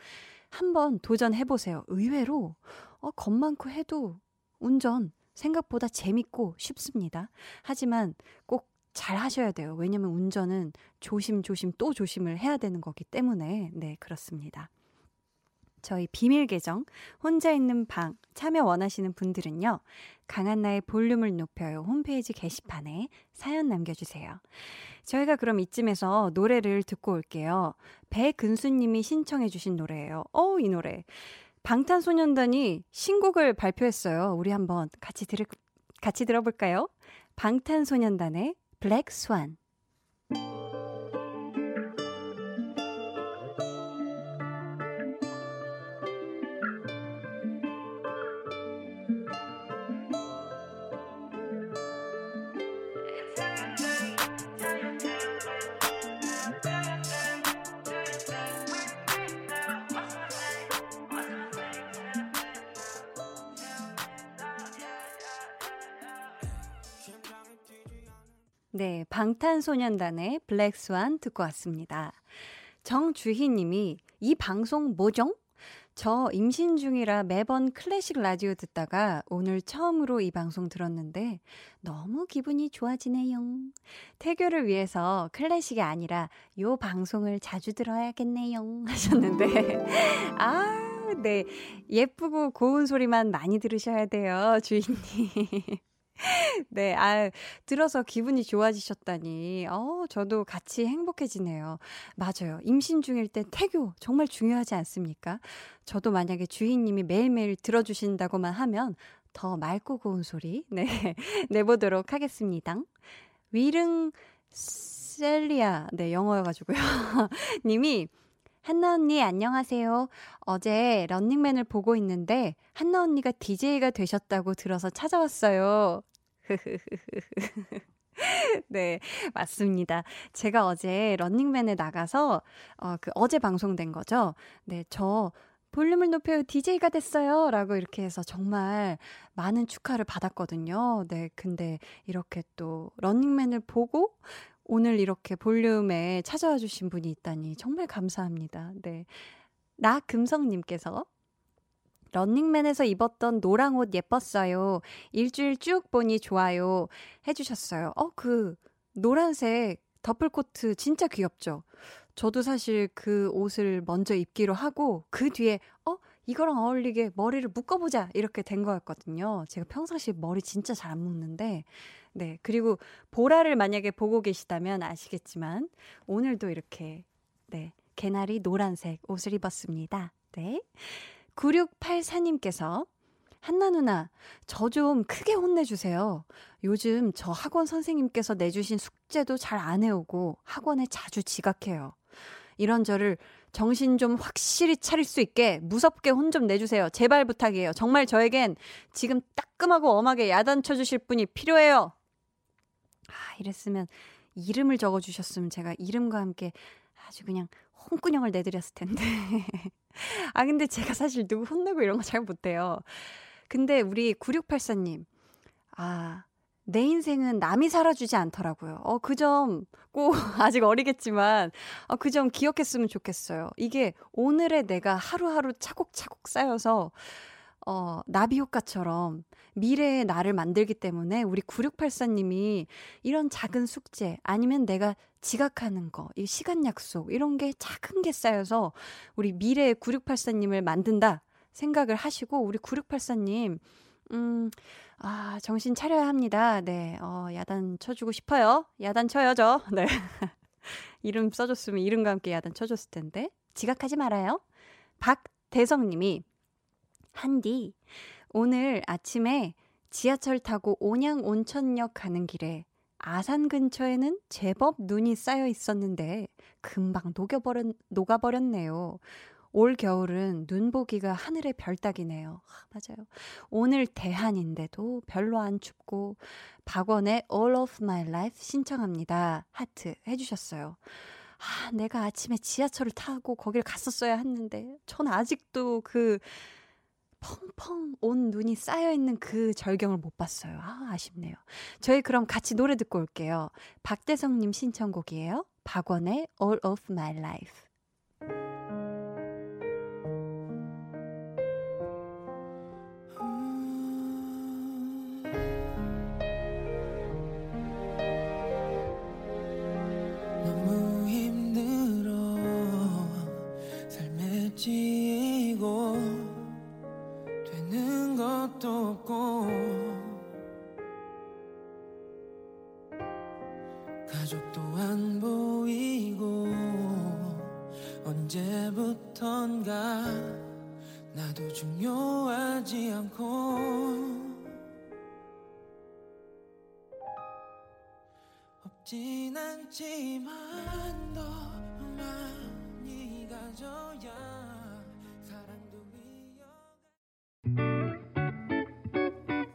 한번 도전해 보세요. 의외로, 어, 겁 많고 해도 운전 생각보다 재밌고 쉽습니다. 하지만 꼭 잘 하셔야 돼요. 왜냐면 운전은 조심조심 또 조심을 해야 되는 거기 때문에. 네, 그렇습니다. 저희 비밀 계정 혼자 있는 방 참여 원하시는 분들은요. 강한나의 볼륨을 높여요 홈페이지 게시판에 사연 남겨주세요. 저희가 그럼 이쯤에서 노래를 듣고 올게요. 배근수님이 신청해주신 노래예요. 어, 이 노래. 방탄소년단이 신곡을 발표했어요. 우리 한번 같이 들 같이 들어볼까요? 방탄소년단의 블랙 스완. 네, 방탄소년단의 블랙스완 듣고 왔습니다. 정주희 님이 이 방송 뭐죠? 저 임신 중이라 매번 클래식 라디오 듣다가 오늘 처음으로 이 방송 들었는데 너무 기분이 좋아지네요. 태교를 위해서 클래식이 아니라 요 방송을 자주 들어야겠네요. 하셨는데, 아, 네. 예쁘고 고운 소리만 많이 들으셔야 돼요, 주인님. 네, 아, 들어서 기분이 좋아지셨다니. 어, 저도 같이 행복해지네요. 맞아요. 임신 중일 때 태교 정말 중요하지 않습니까? 저도 만약에 주인님이 매일매일 들어주신다고만 하면 더 맑고 고운 소리, 네, 내보도록 하겠습니다. 위릉 셀리아, 네, 영어여가지고요. 님이 한나 언니 안녕하세요. 어제 런닝맨을 보고 있는데 한나 언니가 DJ가 되셨다고 들어서 찾아왔어요. 네, 맞습니다. 제가 어제 런닝맨에 나가서 어, 그 어제 방송된 거죠. 네, 저 볼륨을 높여요 DJ가 됐어요. 라고 이렇게 해서 정말 많은 축하를 받았거든요. 네, 근데 이렇게 또 런닝맨을 보고 오늘 이렇게 볼륨에 찾아와 주신 분이 있다니 정말 감사합니다. 네. 나금성님께서 런닝맨에서 입었던 노랑 옷 예뻤어요. 일주일 쭉 보니 좋아요. 해주셨어요. 어, 그, 노란색 더플 코트 진짜 귀엽죠? 저도 사실 그 옷을 먼저 입기로 하고, 그 뒤에, 어? 이거랑 어울리게 머리를 묶어보자! 이렇게 된 거였거든요. 제가 평상시에 머리 진짜 잘 안 묶는데, 네. 그리고 보라를 만약에 보고 계시다면 아시겠지만, 오늘도 이렇게, 네. 개나리 노란색 옷을 입었습니다. 네. 9684님께서 한나 누나, 저 좀 크게 혼내주세요. 요즘 저 학원 선생님께서 내주신 숙제도 잘 안 해오고 학원에 자주 지각해요. 이런 저를 정신 좀 확실히 차릴 수 있게 무섭게 혼 좀 내주세요. 제발 부탁이에요. 정말 저에겐 지금 따끔하고 엄하게 야단쳐 주실 분이 필요해요. 아, 이랬으면 이름을 적어 주셨으면 제가 이름과 함께 아주 그냥 홍군형을 내드렸을 텐데. 아, 근데 제가 사실 누구 혼내고 이런 거 잘 못해요. 근데 우리 9684님, 아, 내 인생은 남이 살아주지 않더라고요. 어, 그 점 꼭 아직 어리겠지만, 어, 그 점 기억했으면 좋겠어요. 이게 오늘의 내가 하루하루 차곡차곡 쌓여서, 어, 나비 효과처럼 미래의 나를 만들기 때문에 우리 9684님이 이런 작은 숙제 아니면 내가 지각하는 거, 이 시간 약속, 이런 게 작은 게 쌓여서 우리 미래의 9684님을 만든다 생각을 하시고 우리 9684님, 음, 아, 정신 차려야 합니다. 네, 어, 야단 쳐주고 싶어요. 야단 쳐요, 저. 네. 이름 써줬으면 이름과 함께 야단 쳐줬을 텐데. 지각하지 말아요. 박대성님이, 한디, 오늘 아침에 지하철 타고 온양 온천역 가는 길에 아산 근처에는 제법 눈이 쌓여 있었는데 금방 녹여버렸, 녹아버렸네요. 올 겨울은 눈 보기가 하늘의 별 따기네요. 아, 맞아요. 오늘 대한인데도 별로 안 춥고 박원의 All of My Life 신청합니다. 하트 해주셨어요. 아, 내가 아침에 지하철을 타고 거길 갔었어야 했는데 전 아직도 그 펑펑 온 눈이 쌓여있는 그 절경을 못 봤어요. 아, 아쉽네요. 저희 그럼 같이 노래 듣고 올게요. 박대성님 신청곡이에요. 박원의 All of My Life.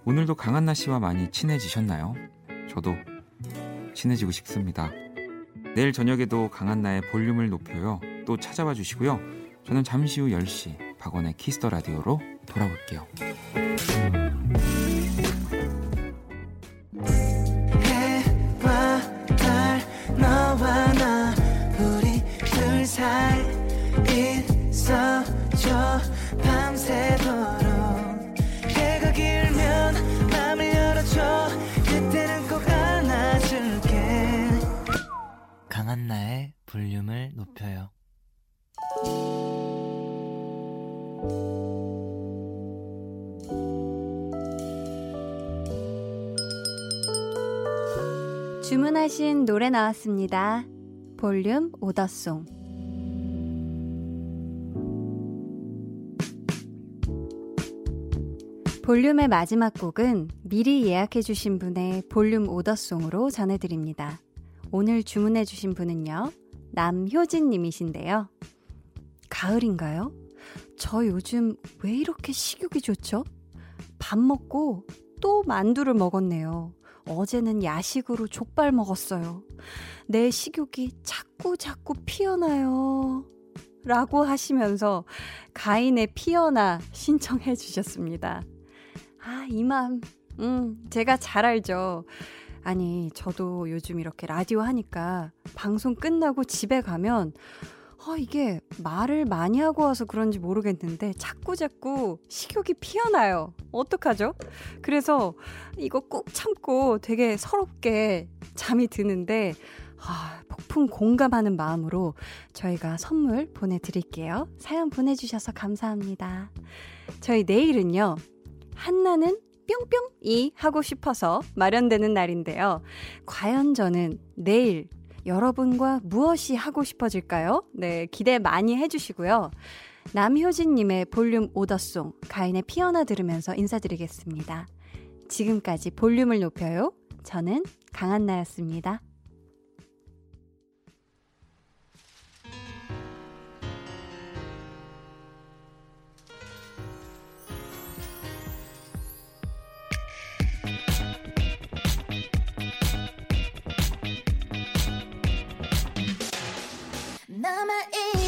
오늘도 강한나 씨와 많이 친해지셨나요? 저도 친해지고 싶습니다. 내일 저녁에도 강한나의 볼륨을 높여요. 또 찾아봐 주시고요. 저는 잠시 후 10시 박원의 키스 더 라디오로 돌아올게요. 주문하신 노래 나왔습니다. 볼륨 오더송. 볼륨의 마지막 곡은 미리 예약해주신 분의 볼륨 오더송으로 전해드립니다. 오늘 주문해주신 분은요, 남효진님이신데요. 가을인가요? 저 요즘 왜 이렇게 식욕이 좋죠? 밥 먹고 또 만두를 먹었네요. 어제는 야식으로 족발 먹었어요. 내 식욕이 자꾸 자꾸 피어나요. 라고 하시면서 가인의 피어나 신청해 주셨습니다. 아, 이 맘. 음, 제가 잘 알죠. 아니, 저도 요즘 이렇게 라디오 하니까 방송 끝나고 집에 가면 아, 이게 말을 많이 하고 와서 그런지 모르겠는데 자꾸 자꾸 식욕이 피어나요. 어떡하죠? 그래서 이거 꾹 참고 되게 서럽게 잠이 드는데 아, 폭풍 공감하는 마음으로 저희가 선물 보내드릴게요. 사연 보내주셔서 감사합니다. 저희 내일은요. 한나는 뿅뿅이 하고 싶어서 마련되는 날인데요. 과연 저는 내일 여러분과 무엇이 하고 싶어질까요? 네, 기대 많이 해주시고요. 남효진님의 볼륨 오더송, 가인의 피어나 들으면서 인사드리겠습니다. 지금까지 볼륨을 높여요. 저는 강한나였습니다. 남아